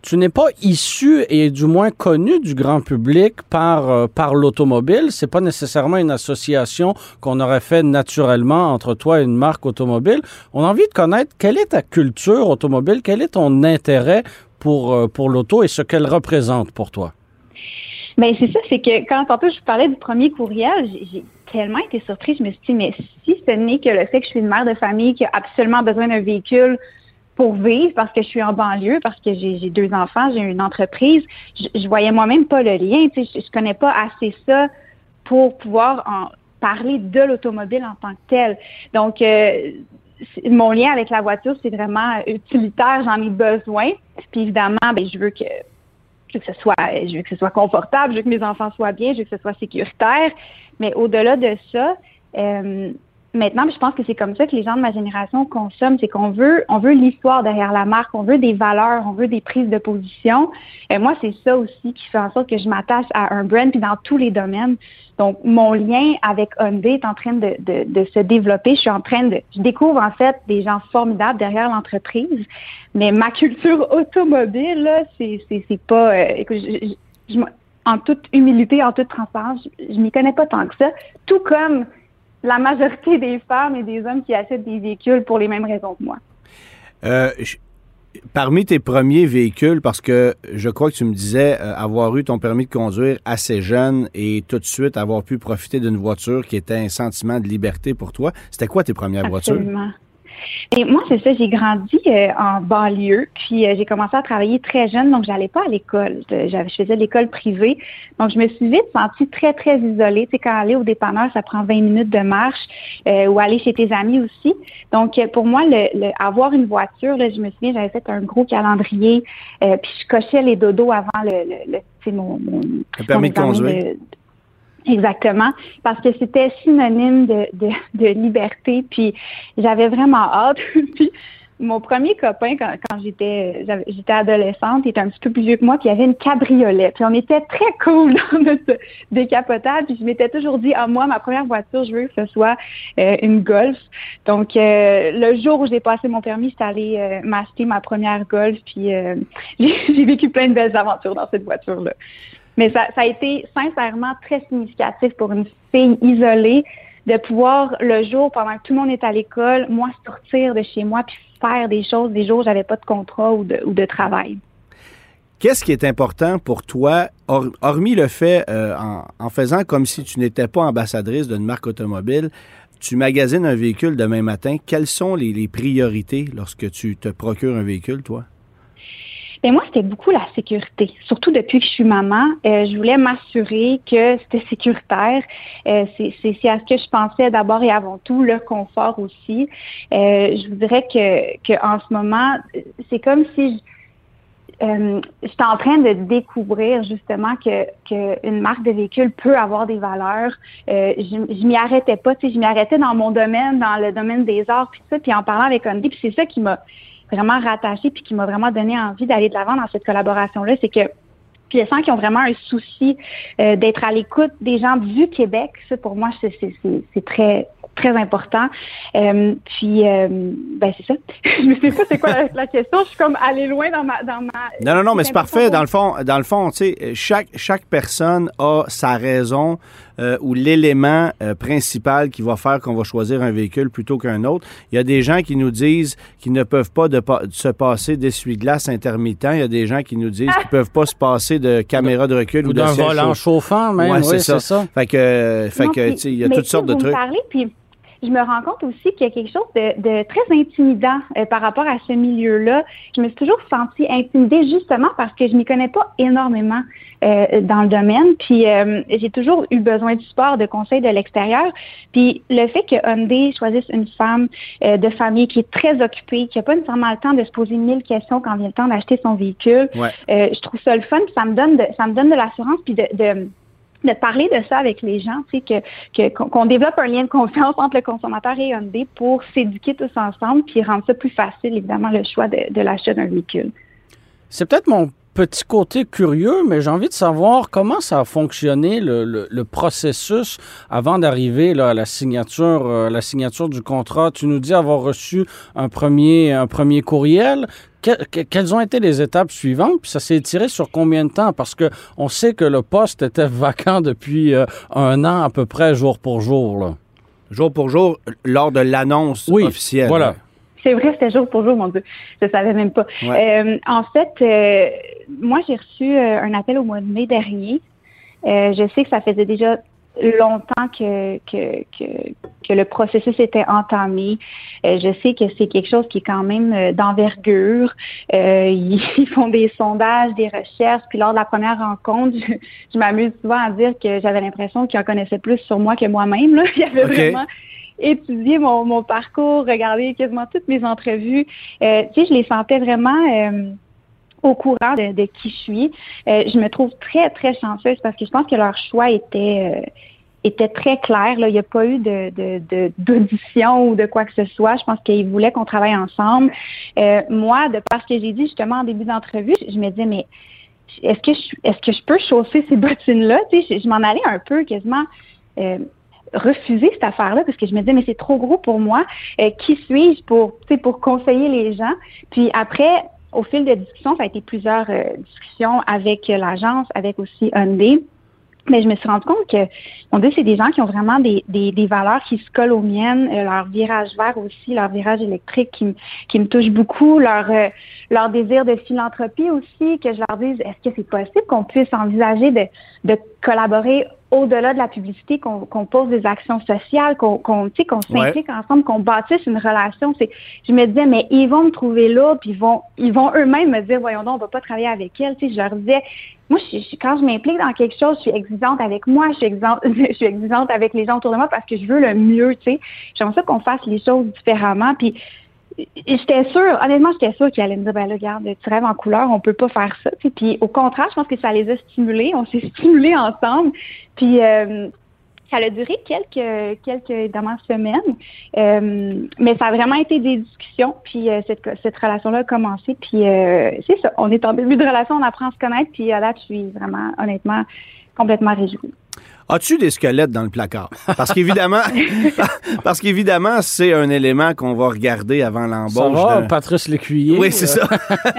Speaker 3: tu n'es pas issu et du moins connu du grand public par, euh, par l'automobile. C'est pas nécessairement une association qu'on aurait fait naturellement entre toi et une marque automobile. On a envie de connaître quelle est ta culture automobile, quel est ton intérêt pour, euh, pour l'auto et ce qu'elle représente pour toi.
Speaker 5: Ben, c'est ça, c'est que quand tantôt je parlais du premier courriel, j'ai tellement été surprise. Je me suis dit, mais si ce n'est que le fait que je suis une mère de famille qui a absolument besoin d'un véhicule pour vivre parce que je suis en banlieue, parce que j'ai deux enfants, j'ai une entreprise. Je, je voyais moi-même pas le lien. Je, je connais pas assez ça pour pouvoir en parler de l'automobile en tant que telle. Donc, euh, mon lien avec la voiture, c'est vraiment utilitaire. J'en ai besoin. Puis évidemment, ben, je veux que je veux que ce soit, je veux que ce soit confortable, je veux que mes enfants soient bien, je veux que ce soit sécuritaire. Mais au-delà de ça, euh, maintenant, je pense que c'est comme ça que les gens de ma génération consomment, c'est qu'on veut, on veut l'histoire derrière la marque, on veut des valeurs, on veut des prises de position. Et moi, c'est ça aussi qui fait en sorte que je m'attache à un brand, puis dans tous les domaines. Donc, mon lien avec Hyundai est en train de, de, de, se développer. Je suis en train de, je découvre en fait des gens formidables derrière l'entreprise. Mais ma culture automobile, là, c'est, c'est, c'est pas, euh, écoute, je, en toute humilité, en toute transparence, je, je m'y connais pas tant que ça. Tout comme la majorité des femmes et des hommes qui achètent des véhicules pour les mêmes raisons que moi.
Speaker 2: Euh, parmi tes premiers véhicules, parce que je crois que tu me disais euh, avoir eu ton permis de conduire assez jeune et tout de suite avoir pu profiter d'une voiture qui était un sentiment de liberté pour toi, c'était quoi tes premières
Speaker 5: Absolument.
Speaker 2: voitures?
Speaker 5: Et moi, c'est ça, j'ai grandi euh, en banlieue, puis euh, j'ai commencé à travailler très jeune, donc j'allais pas à l'école. Je faisais l'école privée. Donc, je me suis vite sentie très, très isolée. Tu sais, quand aller au dépanneur, ça prend 20 minutes de marche, euh, ou aller chez tes amis aussi. Donc, pour moi, le, avoir une voiture, là, je me souviens, j'avais fait un gros calendrier, puis je cochais les dodos avant le, le, mon, mon,
Speaker 2: le permis de conduire.
Speaker 5: Exactement, parce que c'était synonyme de, liberté, puis j'avais vraiment hâte. puis mon premier copain, quand, j'étais adolescente, il était un petit peu plus vieux que moi, puis il avait une cabriolet. Puis on était très cool dans notre décapotable, puis je m'étais toujours dit, ah moi, ma première voiture, je veux que ce soit euh, une Golf. Donc, euh, le jour où j'ai passé mon permis, j'étais allée euh, m'acheter ma première Golf, puis j'ai vécu plein de belles aventures dans cette voiture-là. Mais ça, a été sincèrement très significatif pour une fille isolée de pouvoir, le jour, pendant que tout le monde est à l'école, moi, sortir de chez moi puis faire des choses des jours où j'avais pas de contrat ou de, travail.
Speaker 2: Qu'est-ce qui est important pour toi, hormis le fait, euh, en, faisant comme si tu n'étais pas ambassadrice d'une marque automobile, tu magasines un véhicule demain matin, quelles sont les priorités lorsque tu te procures un véhicule, toi?
Speaker 5: Ben moi, c'était beaucoup la sécurité. Surtout depuis que je suis maman, euh, je voulais m'assurer que c'était sécuritaire. Euh, c'est à ce que je pensais d'abord et avant tout, le confort aussi. Euh, je vous dirais que, que en ce moment, c'est comme si je, euh, j'étais en train de découvrir justement que, que une marque de véhicule peut avoir des valeurs. Euh, je, je m'y arrêtais pas, tu sais, je m'y arrêtais dans mon domaine, dans le domaine des arts, puis ça, puis en parlant avec Andy, puis c'est ça qui m'a vraiment rattaché puis qui m'a vraiment donné envie d'aller de l'avant dans cette collaboration-là, c'est que puis les gens qui ont vraiment un souci euh, d'être à l'écoute des gens du Québec, ça pour moi c'est très très important. Euh, puis, euh, ben c'est ça. je sais pas c'est quoi la, question. Je suis comme allée loin dans ma... Dans ma
Speaker 2: non, non, non, mais c'est parfait. Dans le fond, dans le fond, tu sais, chaque, chaque personne a sa raison euh, ou l'élément euh, principal qui va faire qu'on va choisir un véhicule plutôt qu'un autre. Il y a des gens qui nous disent qu'ils ne peuvent pas de, se passer d'essuie-glace intermittent. Il y a des gens qui nous disent qu'ils ne peuvent pas se passer de caméra de recul ou, ou
Speaker 3: d'un volant chauffant, même. Ouais, oui, c'est ça.
Speaker 2: Fait que, fait que, il y a toutes sortes de trucs
Speaker 5: je me rends compte aussi qu'il y a quelque chose de, très intimidant euh, par rapport à ce milieu-là. Je me suis toujours sentie intimidée justement parce que je m'y connais pas énormément euh, dans le domaine. Puis euh, j'ai toujours eu besoin du support, de conseils de l'extérieur. Puis le fait que Hyundai choisisse une femme de famille qui est très occupée, qui n'a pas nécessairement le temps de se poser mille questions quand vient le temps d'acheter son véhicule, je trouve ça le fun. Puis ça me donne de, ça me donne de l'assurance puis de de parler de ça avec les gens, tu sais, que, qu'on développe un lien de confiance entre le consommateur et Hyundai pour s'éduquer tous ensemble, puis rendre ça plus facile, évidemment, le choix de, de l'achat d'un véhicule.
Speaker 3: C'est peut-être mon petit côté curieux, mais j'ai envie de savoir comment ça a fonctionné le, le, processus avant d'arriver à la signature, euh, la signature du contrat. Tu nous dis avoir reçu un premier, un premier courriel. quelles ont été les étapes suivantes? Puis ça s'est étiré sur combien de temps? Parce que on sait que le poste était vacant depuis euh, un an à peu près, jour pour jour. Là.
Speaker 2: Jour pour jour, lors de l'annonce
Speaker 3: oui,
Speaker 2: officielle.
Speaker 3: Voilà.
Speaker 5: C'est vrai, c'était jour pour jour, mon Dieu. Je savais même pas. Euh, en fait, euh, moi, j'ai reçu euh, un appel au mois de mai dernier. je sais que ça faisait déjà longtemps que, que, que, que le processus était entamé. je sais que c'est quelque chose qui est quand même d'envergure. Ils, font des sondages, des recherches. Puis lors de la première rencontre, je, m'amuse souvent à dire que j'avais l'impression qu'ils en connaissaient plus sur moi que moi-même. Il y avait vraiment étudier mon, mon, parcours, regarder quasiment toutes mes entrevues. Euh, tu sais, je les sentais vraiment euh, au courant de, qui je suis. Euh, je me trouve très, très chanceuse parce que je pense que leur choix était était très clair. Là. Il n'y a pas eu de, d'audition ou de quoi que ce soit. Je pense qu'ils voulaient qu'on travaille ensemble. moi, de par ce que j'ai dit justement en début d'entrevue, je, me disais, mais est-ce que je, est-ce que je peux chausser ces bottines-là? Tu sais, je, je m'en allais un peu quasiment refuser cette affaire-là parce que je me disais mais c'est trop gros pour moi. Euh, qui suis-je pour pour conseiller les gens? Puis après, au fil des discussions, ça a été plusieurs euh, discussions avec l'agence, avec aussi Hyundai. Mais je me suis rendu compte que, on dit, c'est des gens qui ont vraiment des, des, des, valeurs qui se collent aux miennes, euh, leur virage vert aussi, leur virage électrique qui, qui me touche beaucoup, leur, leur désir de philanthropie aussi, que je leur dise, est-ce que c'est possible qu'on puisse envisager de, de collaborer au-delà de la publicité, qu'on pose des actions sociales, qu'on qu'on s'implique ensemble, qu'on bâtisse une relation. Je me disais, mais ils vont me trouver là, puis ils vont, ils vont eux-mêmes me dire, voyons donc, on va pas travailler avec elle. Tu sais, je leur disais, moi, je, quand je m'implique dans quelque chose, je suis exigeante avec moi, je suis exigeante, je suis exigeante avec les gens autour de moi parce que je veux le mieux. Tu sais, j'aimerais ça qu'on fasse les choses différemment. Puis j'étais sûre, honnêtement, j'étais sûre qu'ils allaient me dire, ben là, regarde, tu rêves en couleur, on peut pas faire ça. Puis au contraire, je pense que ça les a stimulés, on s'est stimulés ensemble. Puis euh, ça a duré quelques, quelques évidemment, semaines, euh, mais ça a vraiment été des discussions. Puis euh, cette, cette relation-là a commencé. Puis c'est ça, on est en début de relation, on apprend à se connaître. Puis là, je suis vraiment, honnêtement, complètement réjouie.
Speaker 2: As-tu des squelettes dans le placard? Parce qu'évidemment, parce qu'évidemment, c'est un élément qu'on va regarder avant l'embauche.
Speaker 3: Ça va, Patrice Lécuyer.
Speaker 2: Oui, c'est ça.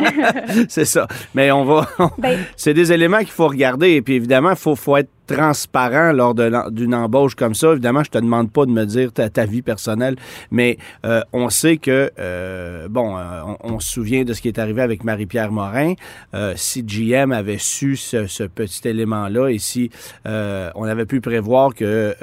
Speaker 2: c'est ça. Mais on va. Ben c'est des éléments qu'il faut regarder. Et puis évidemment, il faut, faut être transparent lors d'une embauche comme ça. Évidemment, je te demande pas de me dire ta, ta vie personnelle, mais euh, on sait que, euh, bon, euh, on, se souvient de ce qui est arrivé avec Marie-Pierre Morin. si GM avait su ce, ce petit élément-là et si on avait pu prévoir que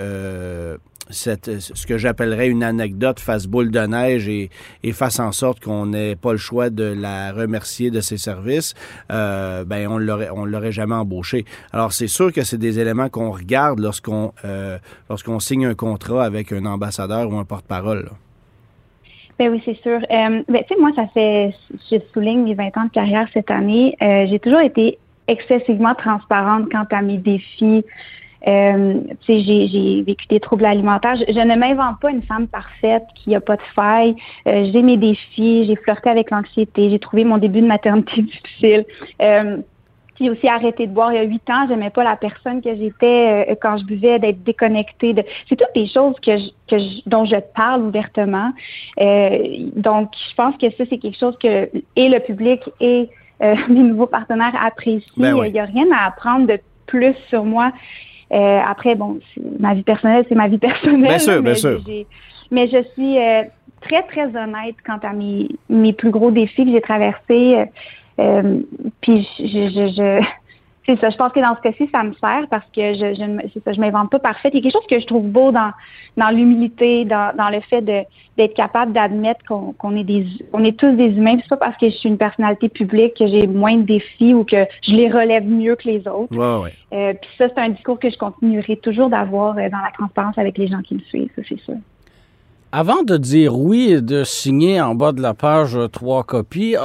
Speaker 2: cette, ce que j'appellerais une anecdote fasse boule de neige et, fasse en sorte qu'on n'ait pas le choix de la remercier de ses services, euh, ben on l'aurait on l'aurait jamais embauché. Alors c'est sûr que c'est des éléments qu'on regarde lorsqu'on euh, lorsqu'on signe un contrat avec un ambassadeur ou un porte-parole.
Speaker 5: Ben oui, c'est sûr. Euh, ben, tu sais, moi, ça fait, je souligne mes 20 ans de carrière cette année. Euh, j'ai toujours été excessivement transparente quant à mes défis, euh, j'ai vécu des troubles alimentaires. Je, ne m'invente pas une femme parfaite qui a pas de faille. Euh, j'ai mes défis, j'ai flirté avec l'anxiété, j'ai trouvé mon début de maternité difficile. Euh, j'ai aussi arrêté de boire il y a huit ans. J'aimais pas la personne que j'étais euh, quand je buvais, d'être déconnectée. De... C'est toutes des choses que, je, que dont je parle ouvertement. Euh, donc, je pense que ça, c'est quelque chose que et le public et euh, mes nouveaux partenaires apprécient. Ben il n'y a rien à apprendre de plus sur moi euh, après, bon, ma vie personnelle, c'est ma vie personnelle.
Speaker 2: Bien sûr,
Speaker 5: bien
Speaker 2: sûr.
Speaker 5: Mais je suis euh, très, très honnête quant à mes, mes plus gros défis que j'ai traversés. Euh, puis je, je, je c'est ça. Je pense que dans ce cas-ci, ça me sert parce que je, je ça, je m'invente pas parfaite. Il y a quelque chose que je trouve beau dans dans l'humilité, dans, dans le fait de d'être capable d'admettre qu'on qu'on est des on est tous des humains. C'est pas parce que je suis une personnalité publique que j'ai moins de défis ou que je les relève mieux que les autres.
Speaker 2: Ouais, ouais.
Speaker 5: Euh, puis ça, c'est un discours que je continuerai toujours d'avoir euh, dans la transparence avec les gens qui me suivent. Ça, c'est sûr.
Speaker 3: Avant de dire oui et de signer en bas de la page euh, trois copies,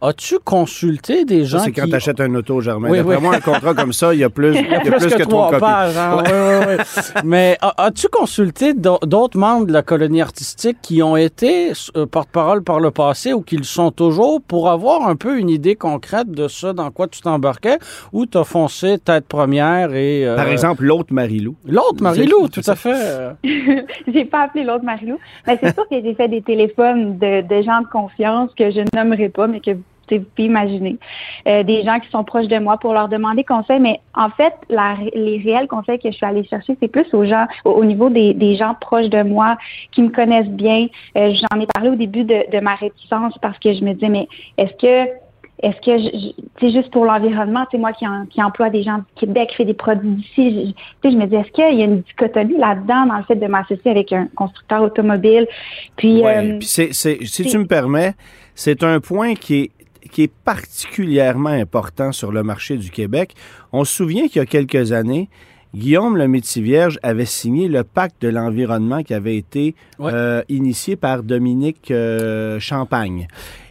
Speaker 3: as-tu consulté des gens
Speaker 2: Ça, c'est quand
Speaker 3: qui...
Speaker 2: tu achètes un auto, Germain.
Speaker 3: Oui,
Speaker 2: D'après
Speaker 3: oui.
Speaker 2: moi, un contrat comme ça, il y a plus, il y a
Speaker 3: plus,
Speaker 2: plus
Speaker 3: que,
Speaker 2: que trois
Speaker 3: trois
Speaker 2: copies.
Speaker 3: pages. hein. Oui, oui, oui. Mais a- as-tu consulté d'au- d'autres membres de la colonie artistique qui ont été euh, porte-parole par le passé ou qui le sont toujours pour avoir un peu une idée concrète de ça, dans quoi tu t'embarquais, ou t'as foncé tête première et... euh,
Speaker 2: Par exemple, l'autre Marilou.
Speaker 3: L'autre, Marie-Lou,
Speaker 2: C'est-
Speaker 3: tout à fait.
Speaker 5: j'ai pas appelé l'autre Marilou. Mais c'est sûr que j'ai fait des téléphones de, de gens de confiance que je nommerai pas, mais que vous pouvez imaginer. Euh, des gens qui sont proches de moi pour leur demander conseil. Mais en fait, la, les réels conseils que je suis allée chercher, c'est plus aux gens, au, au niveau des, des gens proches de moi qui me connaissent bien. Euh, J'en ai parlé au début de, de ma réticence parce que je me disais, mais est-ce que est-ce que, c'est juste pour l'environnement, c'est moi qui, en- qui emploie des gens du Québec, fait des produits d'ici, je, je- tu sais, je me dis, est-ce qu'il y a une dichotomie là-dedans dans le fait de m'associer avec un constructeur automobile? Puis,
Speaker 2: Ouais,
Speaker 5: euh,
Speaker 2: puis c'est, c'est- si tu me permets, c'est un point qui est, qui est particulièrement important sur le marché du Québec. On se souvient qu'il y a quelques années, Guillaume le Métivierge avait signé le pacte de l'environnement qui avait été
Speaker 3: Ouais.
Speaker 2: euh, initié par Dominique euh, Champagne.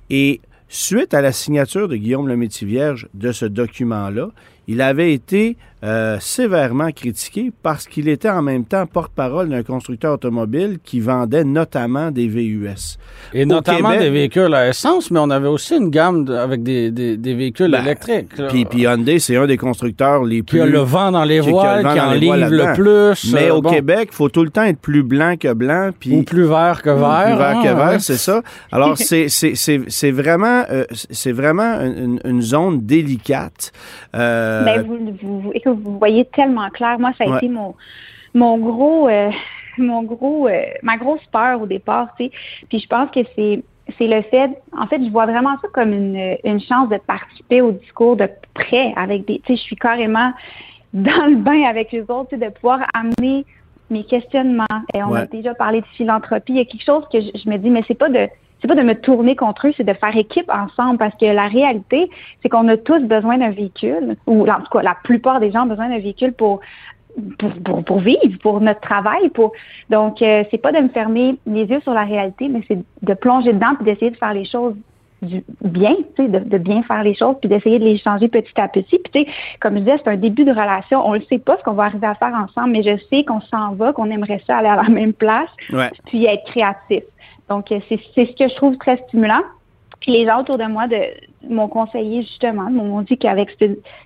Speaker 2: Et suite à la signature de Guillaume le Métivierge de ce document-là, il avait été euh, sévèrement critiqué parce qu'il était en même temps porte-parole d'un constructeur automobile qui vendait notamment des VUS.
Speaker 3: Et
Speaker 2: Au
Speaker 3: notamment
Speaker 2: Québec-
Speaker 3: des véhicules à essence, mais on avait aussi une gamme de- avec des, des, des véhicules
Speaker 2: Ben,
Speaker 3: électriques.
Speaker 2: Puis, Hyundai, c'est un des constructeurs les plus...
Speaker 3: qui a le vent dans les
Speaker 2: qui- qui
Speaker 3: voiles, qui
Speaker 2: dans
Speaker 3: en livre le plus.
Speaker 2: Mais
Speaker 3: euh,
Speaker 2: au
Speaker 3: bon,
Speaker 2: Québec, il faut tout le temps être plus blanc que blanc. Puis
Speaker 3: Ou plus vert que vert.
Speaker 2: Plus vert
Speaker 3: hein,
Speaker 2: que vert,
Speaker 3: ouais.
Speaker 2: c'est ça. Alors, c'est, vraiment, euh, c'est vraiment une, une zone délicate. Euh,
Speaker 5: ben, vous, vous, vous voyez tellement clair. Moi, ça a
Speaker 2: Ouais.
Speaker 5: été mon, mon gros, euh, mon gros, euh, ma grosse peur au départ, tu sais. Puis je pense que c'est, c'est le fait, en fait, je vois vraiment ça comme une, une chance de participer au discours de près avec des, tu sais, je suis carrément dans le bain avec les autres, tu sais, de pouvoir amener mes questionnements. Et on a déjà parlé de philanthropie. Il y a quelque chose que je, je me dis, mais c'est pas de c'est pas de me tourner contre eux, c'est de faire équipe ensemble parce que la réalité, c'est qu'on a tous besoin d'un véhicule, ou en tout cas, la plupart des gens ont besoin d'un véhicule pour pour, pour, pour vivre, pour notre travail, pour donc euh, c'est pas de me fermer les yeux sur la réalité, mais c'est de plonger dedans puis d'essayer de faire les choses du bien, tu sais, de, de bien faire les choses, puis d'essayer de les changer petit à petit. Puis tu sais, comme je disais, c'est un début de relation. On ne sait pas ce qu'on va arriver à faire ensemble, mais je sais qu'on s'en va, qu'on aimerait ça aller à la même place,
Speaker 2: ouais.
Speaker 5: puis être créatif. Donc, euh, c'est ce que je trouve très stimulant. Puis les gens autour de moi m'ont conseillé justement, m'ont dit qu'avec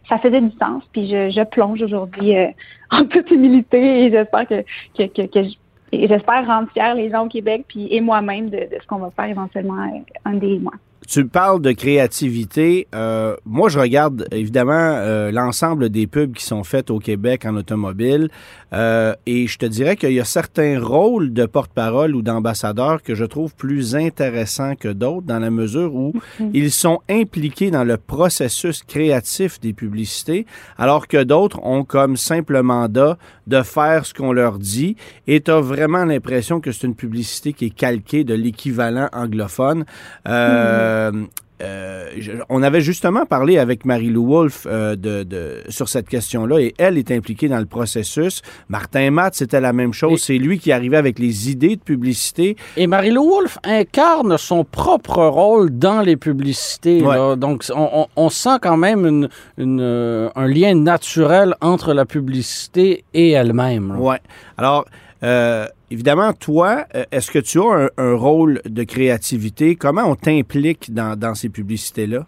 Speaker 5: ça faisait du sens. Puis je, plonge aujourd'hui euh, en toute humilité et j'espère que, que, que, j'espère rendre fiers les gens au Québec puis et moi-même de, de ce qu'on va faire éventuellement euh, un des mois.
Speaker 2: Tu parles de créativité. Euh, moi, je regarde évidemment euh, l'ensemble des pubs qui sont faites au Québec en automobile euh, et je te dirais qu'il y a certains rôles de porte-parole ou d'ambassadeur que je trouve plus intéressants que d'autres dans la mesure où ils sont impliqués dans le processus créatif des publicités alors que d'autres ont comme simple mandat de faire ce qu'on leur dit et tu as vraiment l'impression que c'est une publicité qui est calquée de l'équivalent anglophone. Euh, euh, je- on avait justement parlé avec Marie-Lou Wolfe euh, de, de- sur cette question-là et elle est impliquée dans le processus. Martin Matt, c'était la même chose. C'est lui qui arrivait avec les idées de publicité.
Speaker 3: Et Marie-Lou Wolfe incarne son propre rôle dans les publicités.
Speaker 2: Ouais.
Speaker 3: là. Donc, on, on- on sent quand même une, une, euh, un lien naturel entre la publicité et elle-même.
Speaker 2: Ouais. Alors, euh, évidemment, toi, euh, est-ce que tu as un, rôle de créativité? Comment on t'implique dans, dans ces publicités-là?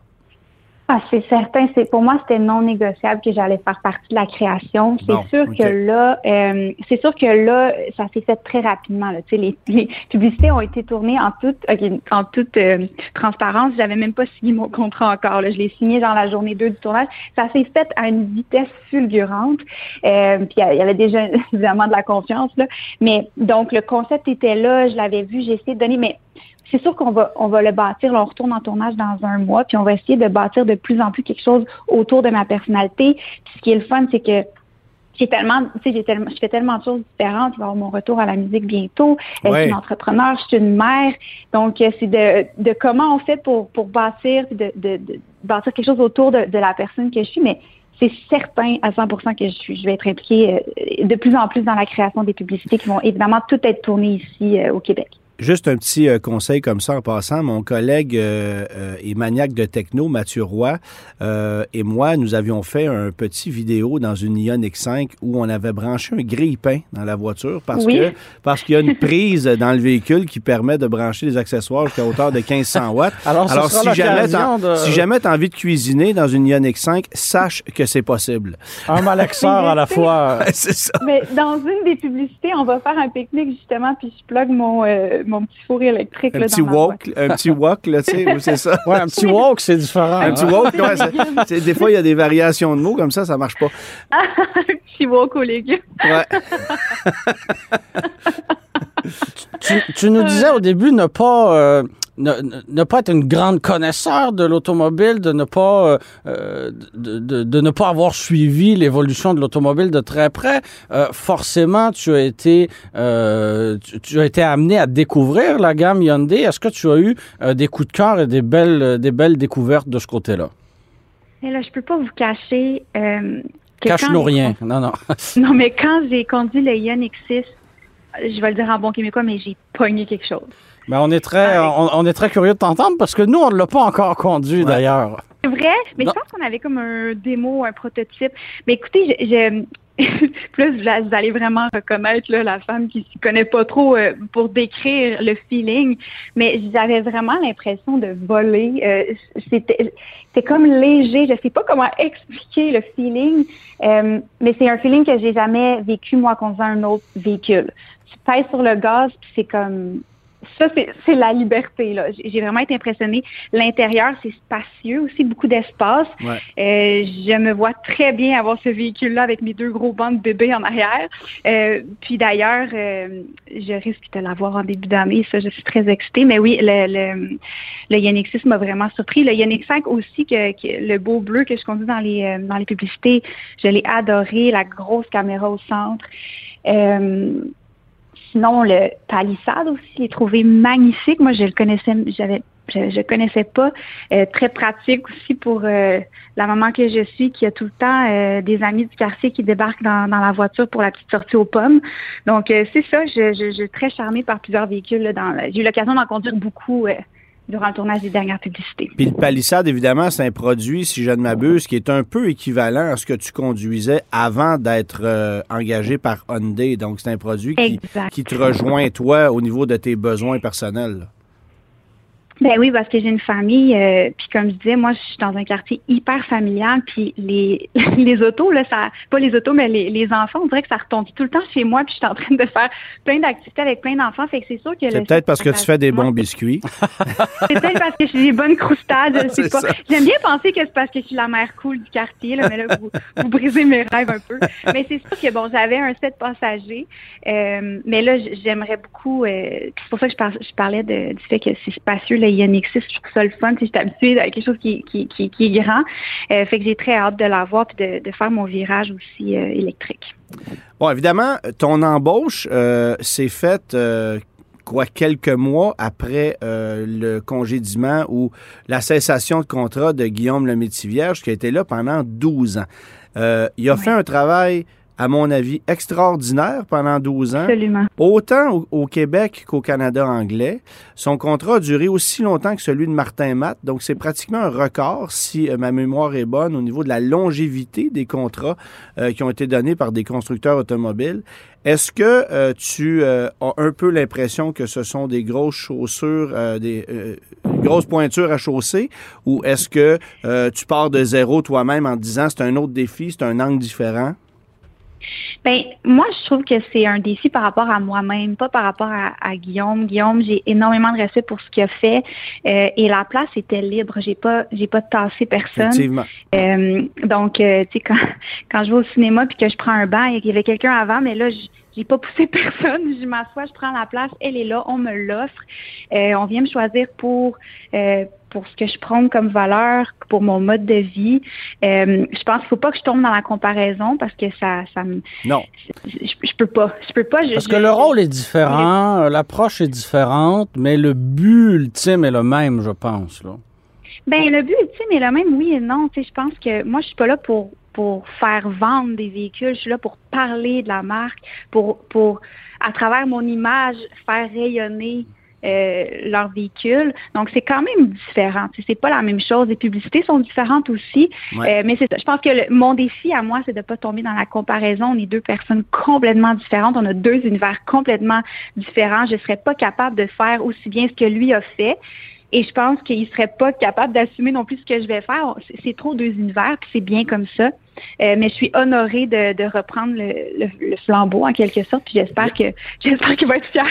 Speaker 5: Ah, c'est certain. C'est pour moi, c'était non négociable que j'allais faire partie de la création. C'est
Speaker 2: Bon,
Speaker 5: sûr que là, euh, c'est sûr que là, ça s'est fait très rapidement. Là. Tu sais, les, les publicités ont été tournées en toute, ok, en toute euh, transparence. J'avais même pas signé mon contrat encore. Là. Je l'ai signé dans la journée 2 du tournage. Ça s'est fait à une vitesse fulgurante. Euh, puis il y avait déjà évidemment de la confiance là. Mais donc le concept était là. Je l'avais vu. J'ai essayé de donner, mais c'est sûr qu'on va on va le bâtir. Là, on retourne en tournage dans un mois, puis on va essayer de bâtir de plus en plus quelque chose autour de ma personnalité. Puis ce qui est le fun, c'est que j'ai tellement, tu sais, j'ai tellement, je fais tellement de choses différentes. Il va y avoir mon retour à la musique bientôt. Euh, Je suis une entrepreneur, je suis une mère. Donc, euh, c'est de, de comment on fait pour, pour bâtir, de, de, de bâtir quelque chose autour de, de la personne que je suis. Mais c'est certain à 100% que je suis, je vais être impliquée euh, de plus en plus dans la création des publicités qui vont évidemment toutes être tournées ici euh, au Québec.
Speaker 2: Juste un petit euh, conseil comme ça en passant. Mon collègue euh, euh, et maniaque de techno, Mathieu Roy, euh, et moi, nous avions fait un petit vidéo dans une Ion X5 où on avait branché un grille-pain dans la voiture parce
Speaker 5: Oui.
Speaker 2: que parce qu'il y a une prise dans le véhicule qui permet de brancher des accessoires jusqu'à hauteur de 1500 watts.
Speaker 3: Alors,
Speaker 2: si jamais
Speaker 3: de-
Speaker 2: si jamais t'as envie de cuisiner dans une Ion X5, sache que c'est possible.
Speaker 3: Un malaxeur à la fois.
Speaker 2: c'est ça.
Speaker 5: Mais dans une des publicités, on va faire un pique-nique justement, puis je plug mon, euh, mon petit four électrique
Speaker 2: Un
Speaker 5: là,
Speaker 2: petit
Speaker 5: dans ma
Speaker 2: wok, un petit wok, là, tu sais, oui, c'est ça?
Speaker 3: Ouais, un petit walk, c'est différent.
Speaker 2: Un petit wok, ouais, des fois, il y a des variations de mots comme ça, ça marche pas.
Speaker 5: un petit wok aux légumes.
Speaker 2: Ouais.
Speaker 3: Tu, tu nous disais au début ne pas, euh, ne, pas être une grande connaisseur de l'automobile, de ne pas, euh, euh, de, de- de ne pas avoir suivi l'évolution de l'automobile de très près. Euh, forcément, tu as été, euh, tu, tu as été amené à découvrir la gamme Hyundai. Est-ce que tu as eu des coups de cœur et des belles, des belles découvertes de ce côté-là?
Speaker 5: Mais là, je peux pas vous cacher.
Speaker 3: Cache-nous rien. Non, non.
Speaker 5: Non, mais quand j'ai conduit le Ion X6, je vais le dire en bon québécois, mais j'ai pogné quelque chose.
Speaker 3: Mais on est très, on, on est très curieux de t'entendre parce que nous, on ne l'a pas encore conduit d'ailleurs.
Speaker 5: C'est vrai, mais
Speaker 3: Non.
Speaker 5: je pense qu'on avait comme un démo, un prototype. Mais écoutez, je, je- plus vous allez vraiment reconnaître là, la femme qui s'y connaît pas trop euh, pour décrire le feeling, mais j'avais vraiment l'impression de voler. Euh, c'était, c'était comme léger. Je sais pas comment expliquer le feeling, euh, mais c'est un feeling que j'ai jamais vécu moi conduisant un autre véhicule. Tu pèses sur le gaz, puis c'est comme ça, c'est la liberté. là. J'ai vraiment été impressionnée. L'intérieur, c'est spacieux aussi, beaucoup d'espace.
Speaker 2: Ouais.
Speaker 5: Euh, je me vois très bien avoir ce véhicule-là avec mes deux gros bancs de bébé en arrière. Euh, puis d'ailleurs, euh, je risque de l'avoir en début d'année. Ça, je suis très excitée. Mais oui, le, le, le Ioniq 6 m'a vraiment surpris. Le Ioniq 5 aussi, que, que le beau bleu que je conduis dans les, euh, dans les publicités, je l'ai adoré. La grosse caméra au centre. Sinon, le palissade aussi, je l'ai trouvé magnifique. Moi, je le connaissais, j'avais, je, connaissais pas. Euh, très pratique aussi pour euh, la maman que je suis, qui a tout le temps euh, des amis du quartier qui débarquent dans, la voiture pour la petite sortie aux pommes. Donc, c'est ça. Je, suis très charmée par plusieurs véhicules. J'ai eu l'occasion d'en conduire beaucoup durant le tournage des dernières publicités.
Speaker 2: Puis le palissade, évidemment, c'est un produit, si je ne m'abuse, qui est un peu équivalent à ce que tu conduisais avant d'être euh, engagé par Hyundai. Donc, c'est un produit qui, qui te rejoint, toi, au niveau de tes besoins personnels. Là.
Speaker 5: Ben oui, parce que j'ai une famille, euh, puis comme je disais, moi, je suis dans un quartier hyper familial, puis les les autos, là, ça, pas les autos, mais les, les enfants, on dirait que ça retombe tout le temps chez moi, puis je suis en train de faire plein d'activités avec plein d'enfants, fait que c'est sûr que
Speaker 2: C'est peut-être parce que tu fais des bons biscuits.
Speaker 5: C'est peut-être parce que j'ai des bonnes croustades, je sais pas. J'aime bien penser que c'est parce que je suis la mère cool du quartier, là, mais là, vous, vous brisez mes rêves un peu. Mais c'est sûr que, bon, j'avais un set passager, euh, mais là, j'aimerais beaucoup, euh, c'est pour ça que je, par- je parlais de, du fait que c'est spacieux, le Ioniq 6, je trouve ça le fun, si je suis habituée à quelque chose qui, qui, qui, qui est grand. Euh, fait que j'ai très hâte de l'avoir puis de, de faire mon virage aussi euh, électrique.
Speaker 2: Bon, évidemment, ton embauche euh, s'est faite, euh, quoi, quelques mois après euh, le congédiement ou la cessation de contrat de Guillaume le Métivierge, qui a été là pendant 12 ans. Euh, il a fait un travail, à mon avis, extraordinaire pendant 12 ans.
Speaker 5: Absolument.
Speaker 2: Autant au, au Québec qu'au Canada anglais. Son contrat a duré aussi longtemps que celui de Martin Matt, donc c'est pratiquement un record, si euh, ma mémoire est bonne, au niveau de la longévité des contrats euh, qui ont été donnés par des constructeurs automobiles. Est-ce que euh, tu euh, as un peu l'impression que ce sont des grosses chaussures, euh, des euh, grosses pointures à chausser, ou est-ce que euh, tu pars de zéro toi-même en te disant c'est un autre défi, c'est un angle différent?
Speaker 5: Ben, moi, je trouve que c'est un défi par rapport à moi-même, pas par rapport à, à Guillaume. Guillaume, j'ai énormément de respect pour ce qu'il a fait euh, et la place était libre. J'ai pas, j'ai pas tassé personne. Euh, donc, euh, tu sais, quand, quand je vais au cinéma puis que je prends un et qu'il y avait quelqu'un avant, mais là, je j'ai pas poussé personne. Je m'assois, je prends la place, elle est là, on me l'offre. Euh, on vient me choisir pour euh, pour ce que je prône comme valeur, pour mon mode de vie. Euh, je pense qu'il faut pas que je tombe dans la comparaison parce que ça, ça me,
Speaker 2: Non.
Speaker 5: je, je peux pas, je peux pas. je-
Speaker 3: Parce
Speaker 5: je-
Speaker 3: que le rôle est différent, l'approche est différente, mais le but ultime est le même, je pense. Là.
Speaker 5: Ben le but ultime est le même, oui et non. Tu sais, je pense que moi, je suis pas là pour pour faire vendre des véhicules. Je suis là pour parler de la marque, pour pour à travers mon image faire rayonner euh, leur véhicule. Donc, c'est quand même différent. C'est pas la même chose. Les publicités sont différentes aussi.
Speaker 2: Ouais.
Speaker 5: Euh, mais c'est ça. Je pense que le- mon défi à moi, c'est de pas tomber dans la comparaison. On est deux personnes complètement différentes. On a deux univers complètement différents. Je serais pas capable de faire aussi bien ce que lui a fait. Et je pense qu'il serait pas capable d'assumer non plus ce que je vais faire. C'est- C'est trop deux univers, puis c'est bien comme ça. Euh, mais je suis honorée de, de reprendre le, le- le flambeau en quelque sorte. Puis j'espère que j'espère qu'il va être fier.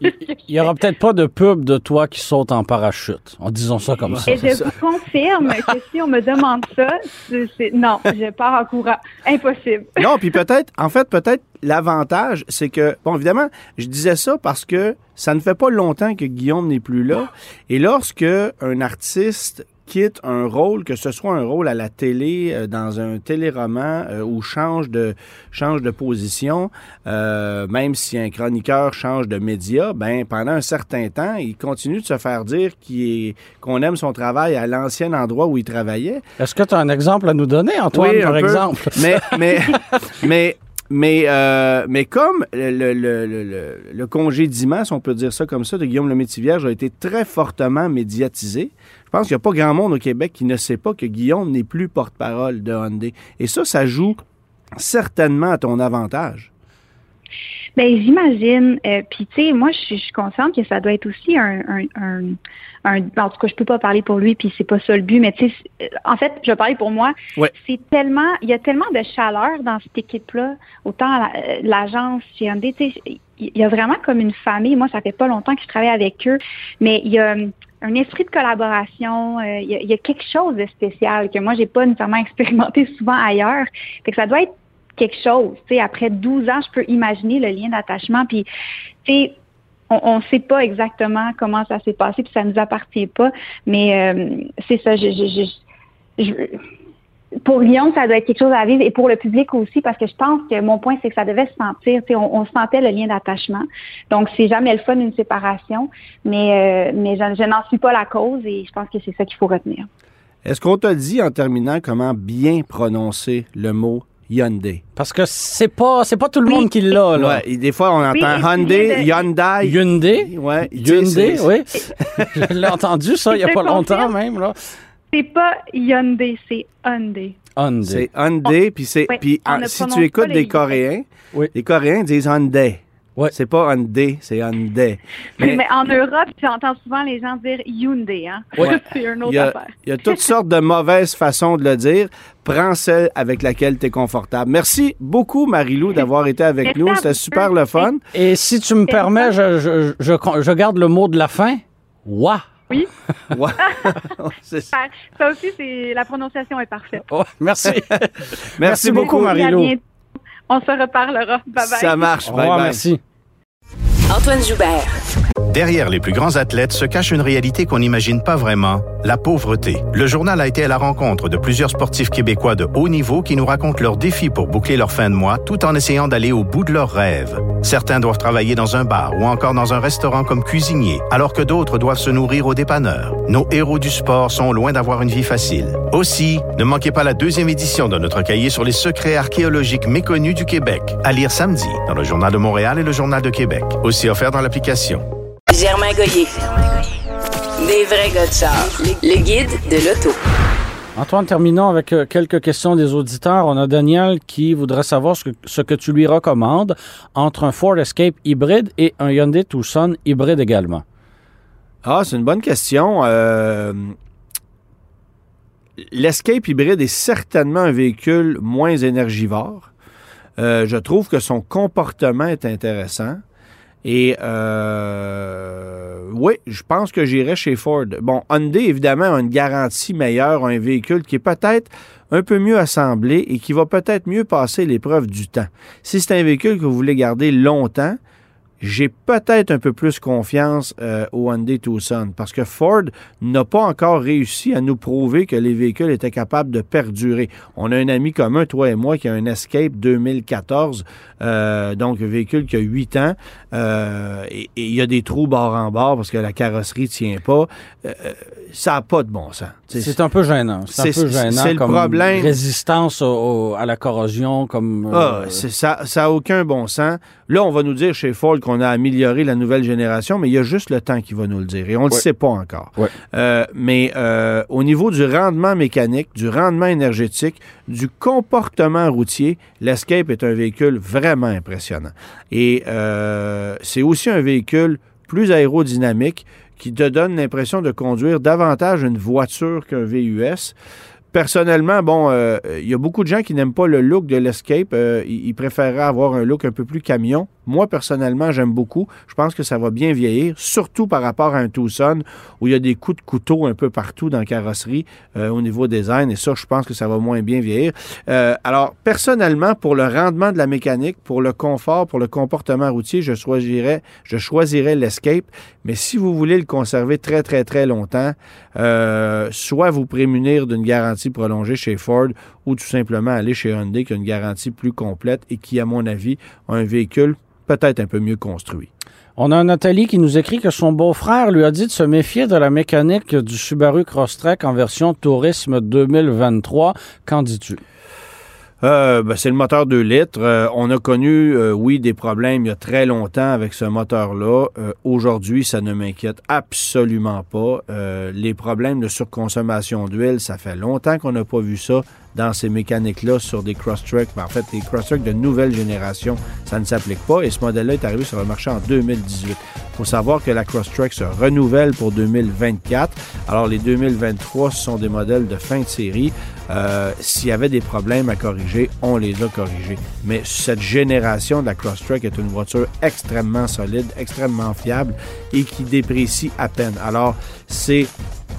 Speaker 5: De,
Speaker 3: Il y aura peut-être pas de pub de toi qui saute en parachute. En disant ça comme ça.
Speaker 5: Et je vous confirme que si on me demande ça, c'est- c'est- non, je pars en courant. Impossible.
Speaker 2: Non, puis peut-être, en fait, peut-être l'avantage, c'est que, bon, évidemment, je disais ça parce que ça ne fait pas longtemps que Guillaume n'est plus là. Et lorsque un artiste quitte un rôle, que ce soit un rôle à la télé, euh, dans un téléroman, euh, ou change de change de position, euh, même si un chroniqueur change de média, ben pendant un certain temps, il continue de se faire dire qu'on aime son travail à l'ancien endroit où il travaillait.
Speaker 3: Est-ce que tu as un exemple à nous donner, Antoine,
Speaker 2: Oui,
Speaker 3: par
Speaker 2: peu.
Speaker 3: exemple?
Speaker 2: Mais, mais, mais, mais, euh, mais comme le, le, le, le, on peut dire ça comme ça, de Guillaume Lemaitre-Vierge a été très fortement médiatisé, je pense qu'il n'y a pas grand monde au Québec qui ne sait pas que Guillaume n'est plus porte-parole de Hyundai. Et ça, ça joue certainement à ton avantage.
Speaker 5: Ben j'imagine. Euh, Puis tu sais, moi je suis consciente que ça doit être aussi un, un, un, un- en tout cas je peux pas parler pour lui puis c'est pas ça le but, mais tu sais, c'est- en fait je vais parler pour moi.
Speaker 2: Ouais.
Speaker 5: C'est tellement, il y a tellement de chaleur dans cette équipe-là, autant la- euh, l'agence chez Hyundai, tu sais, il y a vraiment comme une famille. Moi ça fait pas longtemps que je travaille avec eux, mais il y a hum, un esprit de collaboration, euh, il, y a, il y a quelque chose de spécial que moi j'ai pas nécessairement expérimenté souvent ailleurs. Fait que ça doit être quelque chose. Après 12 ans, je peux imaginer le lien d'attachement. Puis, tu on ne sait pas exactement comment ça s'est passé, puis ça nous appartient pas. Mais euh, c'est ça. Pour Guillaume, ça doit être quelque chose à vivre et pour le public aussi, parce que je pense que mon point, c'est que ça devait se sentir. On, on sentait le lien d'attachement. Donc, c'est jamais le fun une séparation, mais, euh, mais je n'en suis pas la cause et je pense que c'est ça qu'il faut retenir.
Speaker 2: Est-ce qu'on t'a dit en terminant comment bien prononcer le mot Hyundai?
Speaker 3: Parce que c'est pas, c'est pas tout le
Speaker 5: Oui.
Speaker 3: monde qui l'a, là.
Speaker 2: Ouais, des fois, on entend Hyundai, Hyundai.
Speaker 3: Hyundai?
Speaker 2: Ouais,
Speaker 3: Hyundai, oui. Je l'ai entendu, ça, il y a pas longtemps même, là.
Speaker 5: C'est pas Hyundai, c'est Hyundai.
Speaker 3: Hyundai.
Speaker 2: C'est Hyundai, puis c'est
Speaker 5: Oui,
Speaker 2: puis
Speaker 5: ne
Speaker 2: si tu écoutes des. Coréens,
Speaker 3: Oui.
Speaker 2: les Coréens disent Hyundai.
Speaker 3: Ouais.
Speaker 2: C'est pas Hyundai, c'est Hyundai.
Speaker 5: Mais,
Speaker 2: Mais
Speaker 5: en Europe, tu entends souvent les gens dire Hyundai, hein?
Speaker 2: Ouais.
Speaker 5: c'est une
Speaker 2: il
Speaker 5: autre
Speaker 2: y, a,
Speaker 5: affaire.
Speaker 2: il y a toutes sortes de mauvaises façons de le dire. Prends celle avec laquelle tu es confortable. Merci beaucoup, Marilou, d'avoir été avec nous. C'était super le fun.
Speaker 3: Et si tu me permets, je, je, je, je garde le mot de la fin. Wa.
Speaker 5: Oui,
Speaker 2: ça.
Speaker 5: ça, aussi, c'est la prononciation est parfaite.
Speaker 3: Merci.
Speaker 2: Merci,
Speaker 3: beaucoup, Marie-Lou.
Speaker 5: bientôt. On se reparlera. Bye bye.
Speaker 2: Ça marche.
Speaker 3: Au
Speaker 2: Bye
Speaker 3: revoir,
Speaker 2: bye.
Speaker 3: merci.
Speaker 1: Antoine Joubert.
Speaker 4: Derrière les plus grands athlètes se cache une réalité qu'on n'imagine pas vraiment, la pauvreté. Le journal a été à la rencontre de plusieurs sportifs québécois de haut niveau qui nous racontent leurs défis pour boucler leur fin de mois tout en essayant d'aller au bout de leurs rêves. Certains doivent travailler dans un bar ou encore dans un restaurant comme cuisinier, alors que d'autres doivent se nourrir au dépanneur. Nos héros du sport sont loin d'avoir une vie facile. Aussi, ne manquez pas la deuxième édition de notre cahier sur les secrets archéologiques méconnus du Québec, à lire samedi dans le Journal de Montréal et le Journal de Québec, offert dans l'application.
Speaker 1: Germain Goyer. Des vrais gars de char. Le guide de l'auto.
Speaker 3: Antoine, terminons avec euh, quelques questions des auditeurs. On a Daniel qui voudrait savoir ce que, ce que tu lui recommandes entre un Ford Escape hybride et un Hyundai Tucson hybride également.
Speaker 2: Ah, c'est une bonne question. Euh, L'Escape hybride est certainement un véhicule moins énergivore. Euh, je trouve que son comportement est intéressant. Et euh, oui, je pense que j'irai chez Ford. Bon, Hyundai, évidemment, a une garantie meilleure, un véhicule qui est peut-être un peu mieux assemblé et qui va peut-être mieux passer l'épreuve du temps. Si c'est un véhicule que vous voulez garder longtemps, j'ai peut-être un peu plus confiance euh, au Hyundai Tucson parce que Ford n'a pas encore réussi à nous prouver que les véhicules étaient capables de perdurer. On a un ami commun, toi et moi, qui a un Escape 2014, euh, donc un véhicule qui a 8 ans, euh, et il y a des trous bord en bord parce que la carrosserie ne tient pas. Ça n'a pas de bon sens.
Speaker 3: C'est un peu gênant. C'est un peu gênant
Speaker 2: c'est le problème.
Speaker 3: résistance au- au- à la corrosion, comme...
Speaker 2: Ah, ça n'a aucun bon sens. Là, on va nous dire chez Ford qu'on a amélioré la nouvelle génération, mais il y a juste le temps qui va nous le dire. Et on ne le sait pas encore.
Speaker 3: Ouais.
Speaker 2: Euh, mais euh, au niveau du rendement mécanique, du rendement énergétique, du comportement routier, l'Escape est un véhicule vraiment impressionnant. Et euh, c'est aussi un véhicule plus aérodynamique qui te donne l'impression de conduire davantage une voiture qu'un VUS. Personnellement, bon, euh, il y a beaucoup de gens qui n'aiment pas le look de l'Escape. Euh, ils, préféreraient avoir un look un peu plus camion. Moi, personnellement, j'aime beaucoup. Je pense que ça va bien vieillir, surtout par rapport à un Tucson où il y a des coups de couteau un peu partout dans la carrosserie euh, au niveau design. Et ça, je pense que ça va moins bien vieillir. Alors, personnellement, pour le rendement de la mécanique, pour le confort, pour le comportement routier, je choisirais, je choisirais l'Escape. Mais si vous voulez le conserver très, très, très longtemps, euh, soit vous prémunir d'une garantie prolongée chez Ford ou tout simplement aller chez Hyundai qui a une garantie plus complète et qui, à mon avis, a un véhicule peut-être un peu mieux construit.
Speaker 3: On a Nathalie qui nous écrit que son beau-frère lui a dit de se méfier de la mécanique du Subaru Crosstrek en version Tourisme 2023. Qu'en dis-tu?
Speaker 2: Euh, ben, c'est le moteur 2 litres. Euh, on a connu, euh, oui, des problèmes il y a très longtemps avec ce moteur-là. Aujourd'hui, ça ne m'inquiète absolument pas. Les problèmes de surconsommation d'huile, ça fait longtemps qu'on n'a pas vu ça dans ces mécaniques-là sur des Crosstrek. Ben, en fait, les Crosstrek de nouvelle génération, ça ne s'applique pas. Et ce modèle-là est arrivé sur le marché en 2018. Il faut savoir que la Crosstrek se renouvelle pour 2024. Alors, les 2023, ce sont des modèles de fin de série. Euh, S'il y avait des problèmes à corriger, on les a corrigés. Mais cette génération de la Crosstrek est une voiture extrêmement solide, extrêmement fiable et qui déprécie à peine. Alors, c'est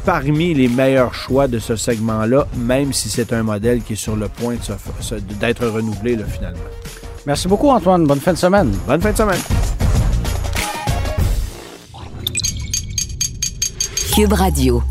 Speaker 2: parmi les meilleurs choix de ce segment-là, même si c'est un modèle qui est sur le point d'être renouvelé là, finalement.
Speaker 3: Merci beaucoup, Antoine. Bonne fin de semaine.
Speaker 2: Bonne fin de semaine.
Speaker 1: Cube Radio.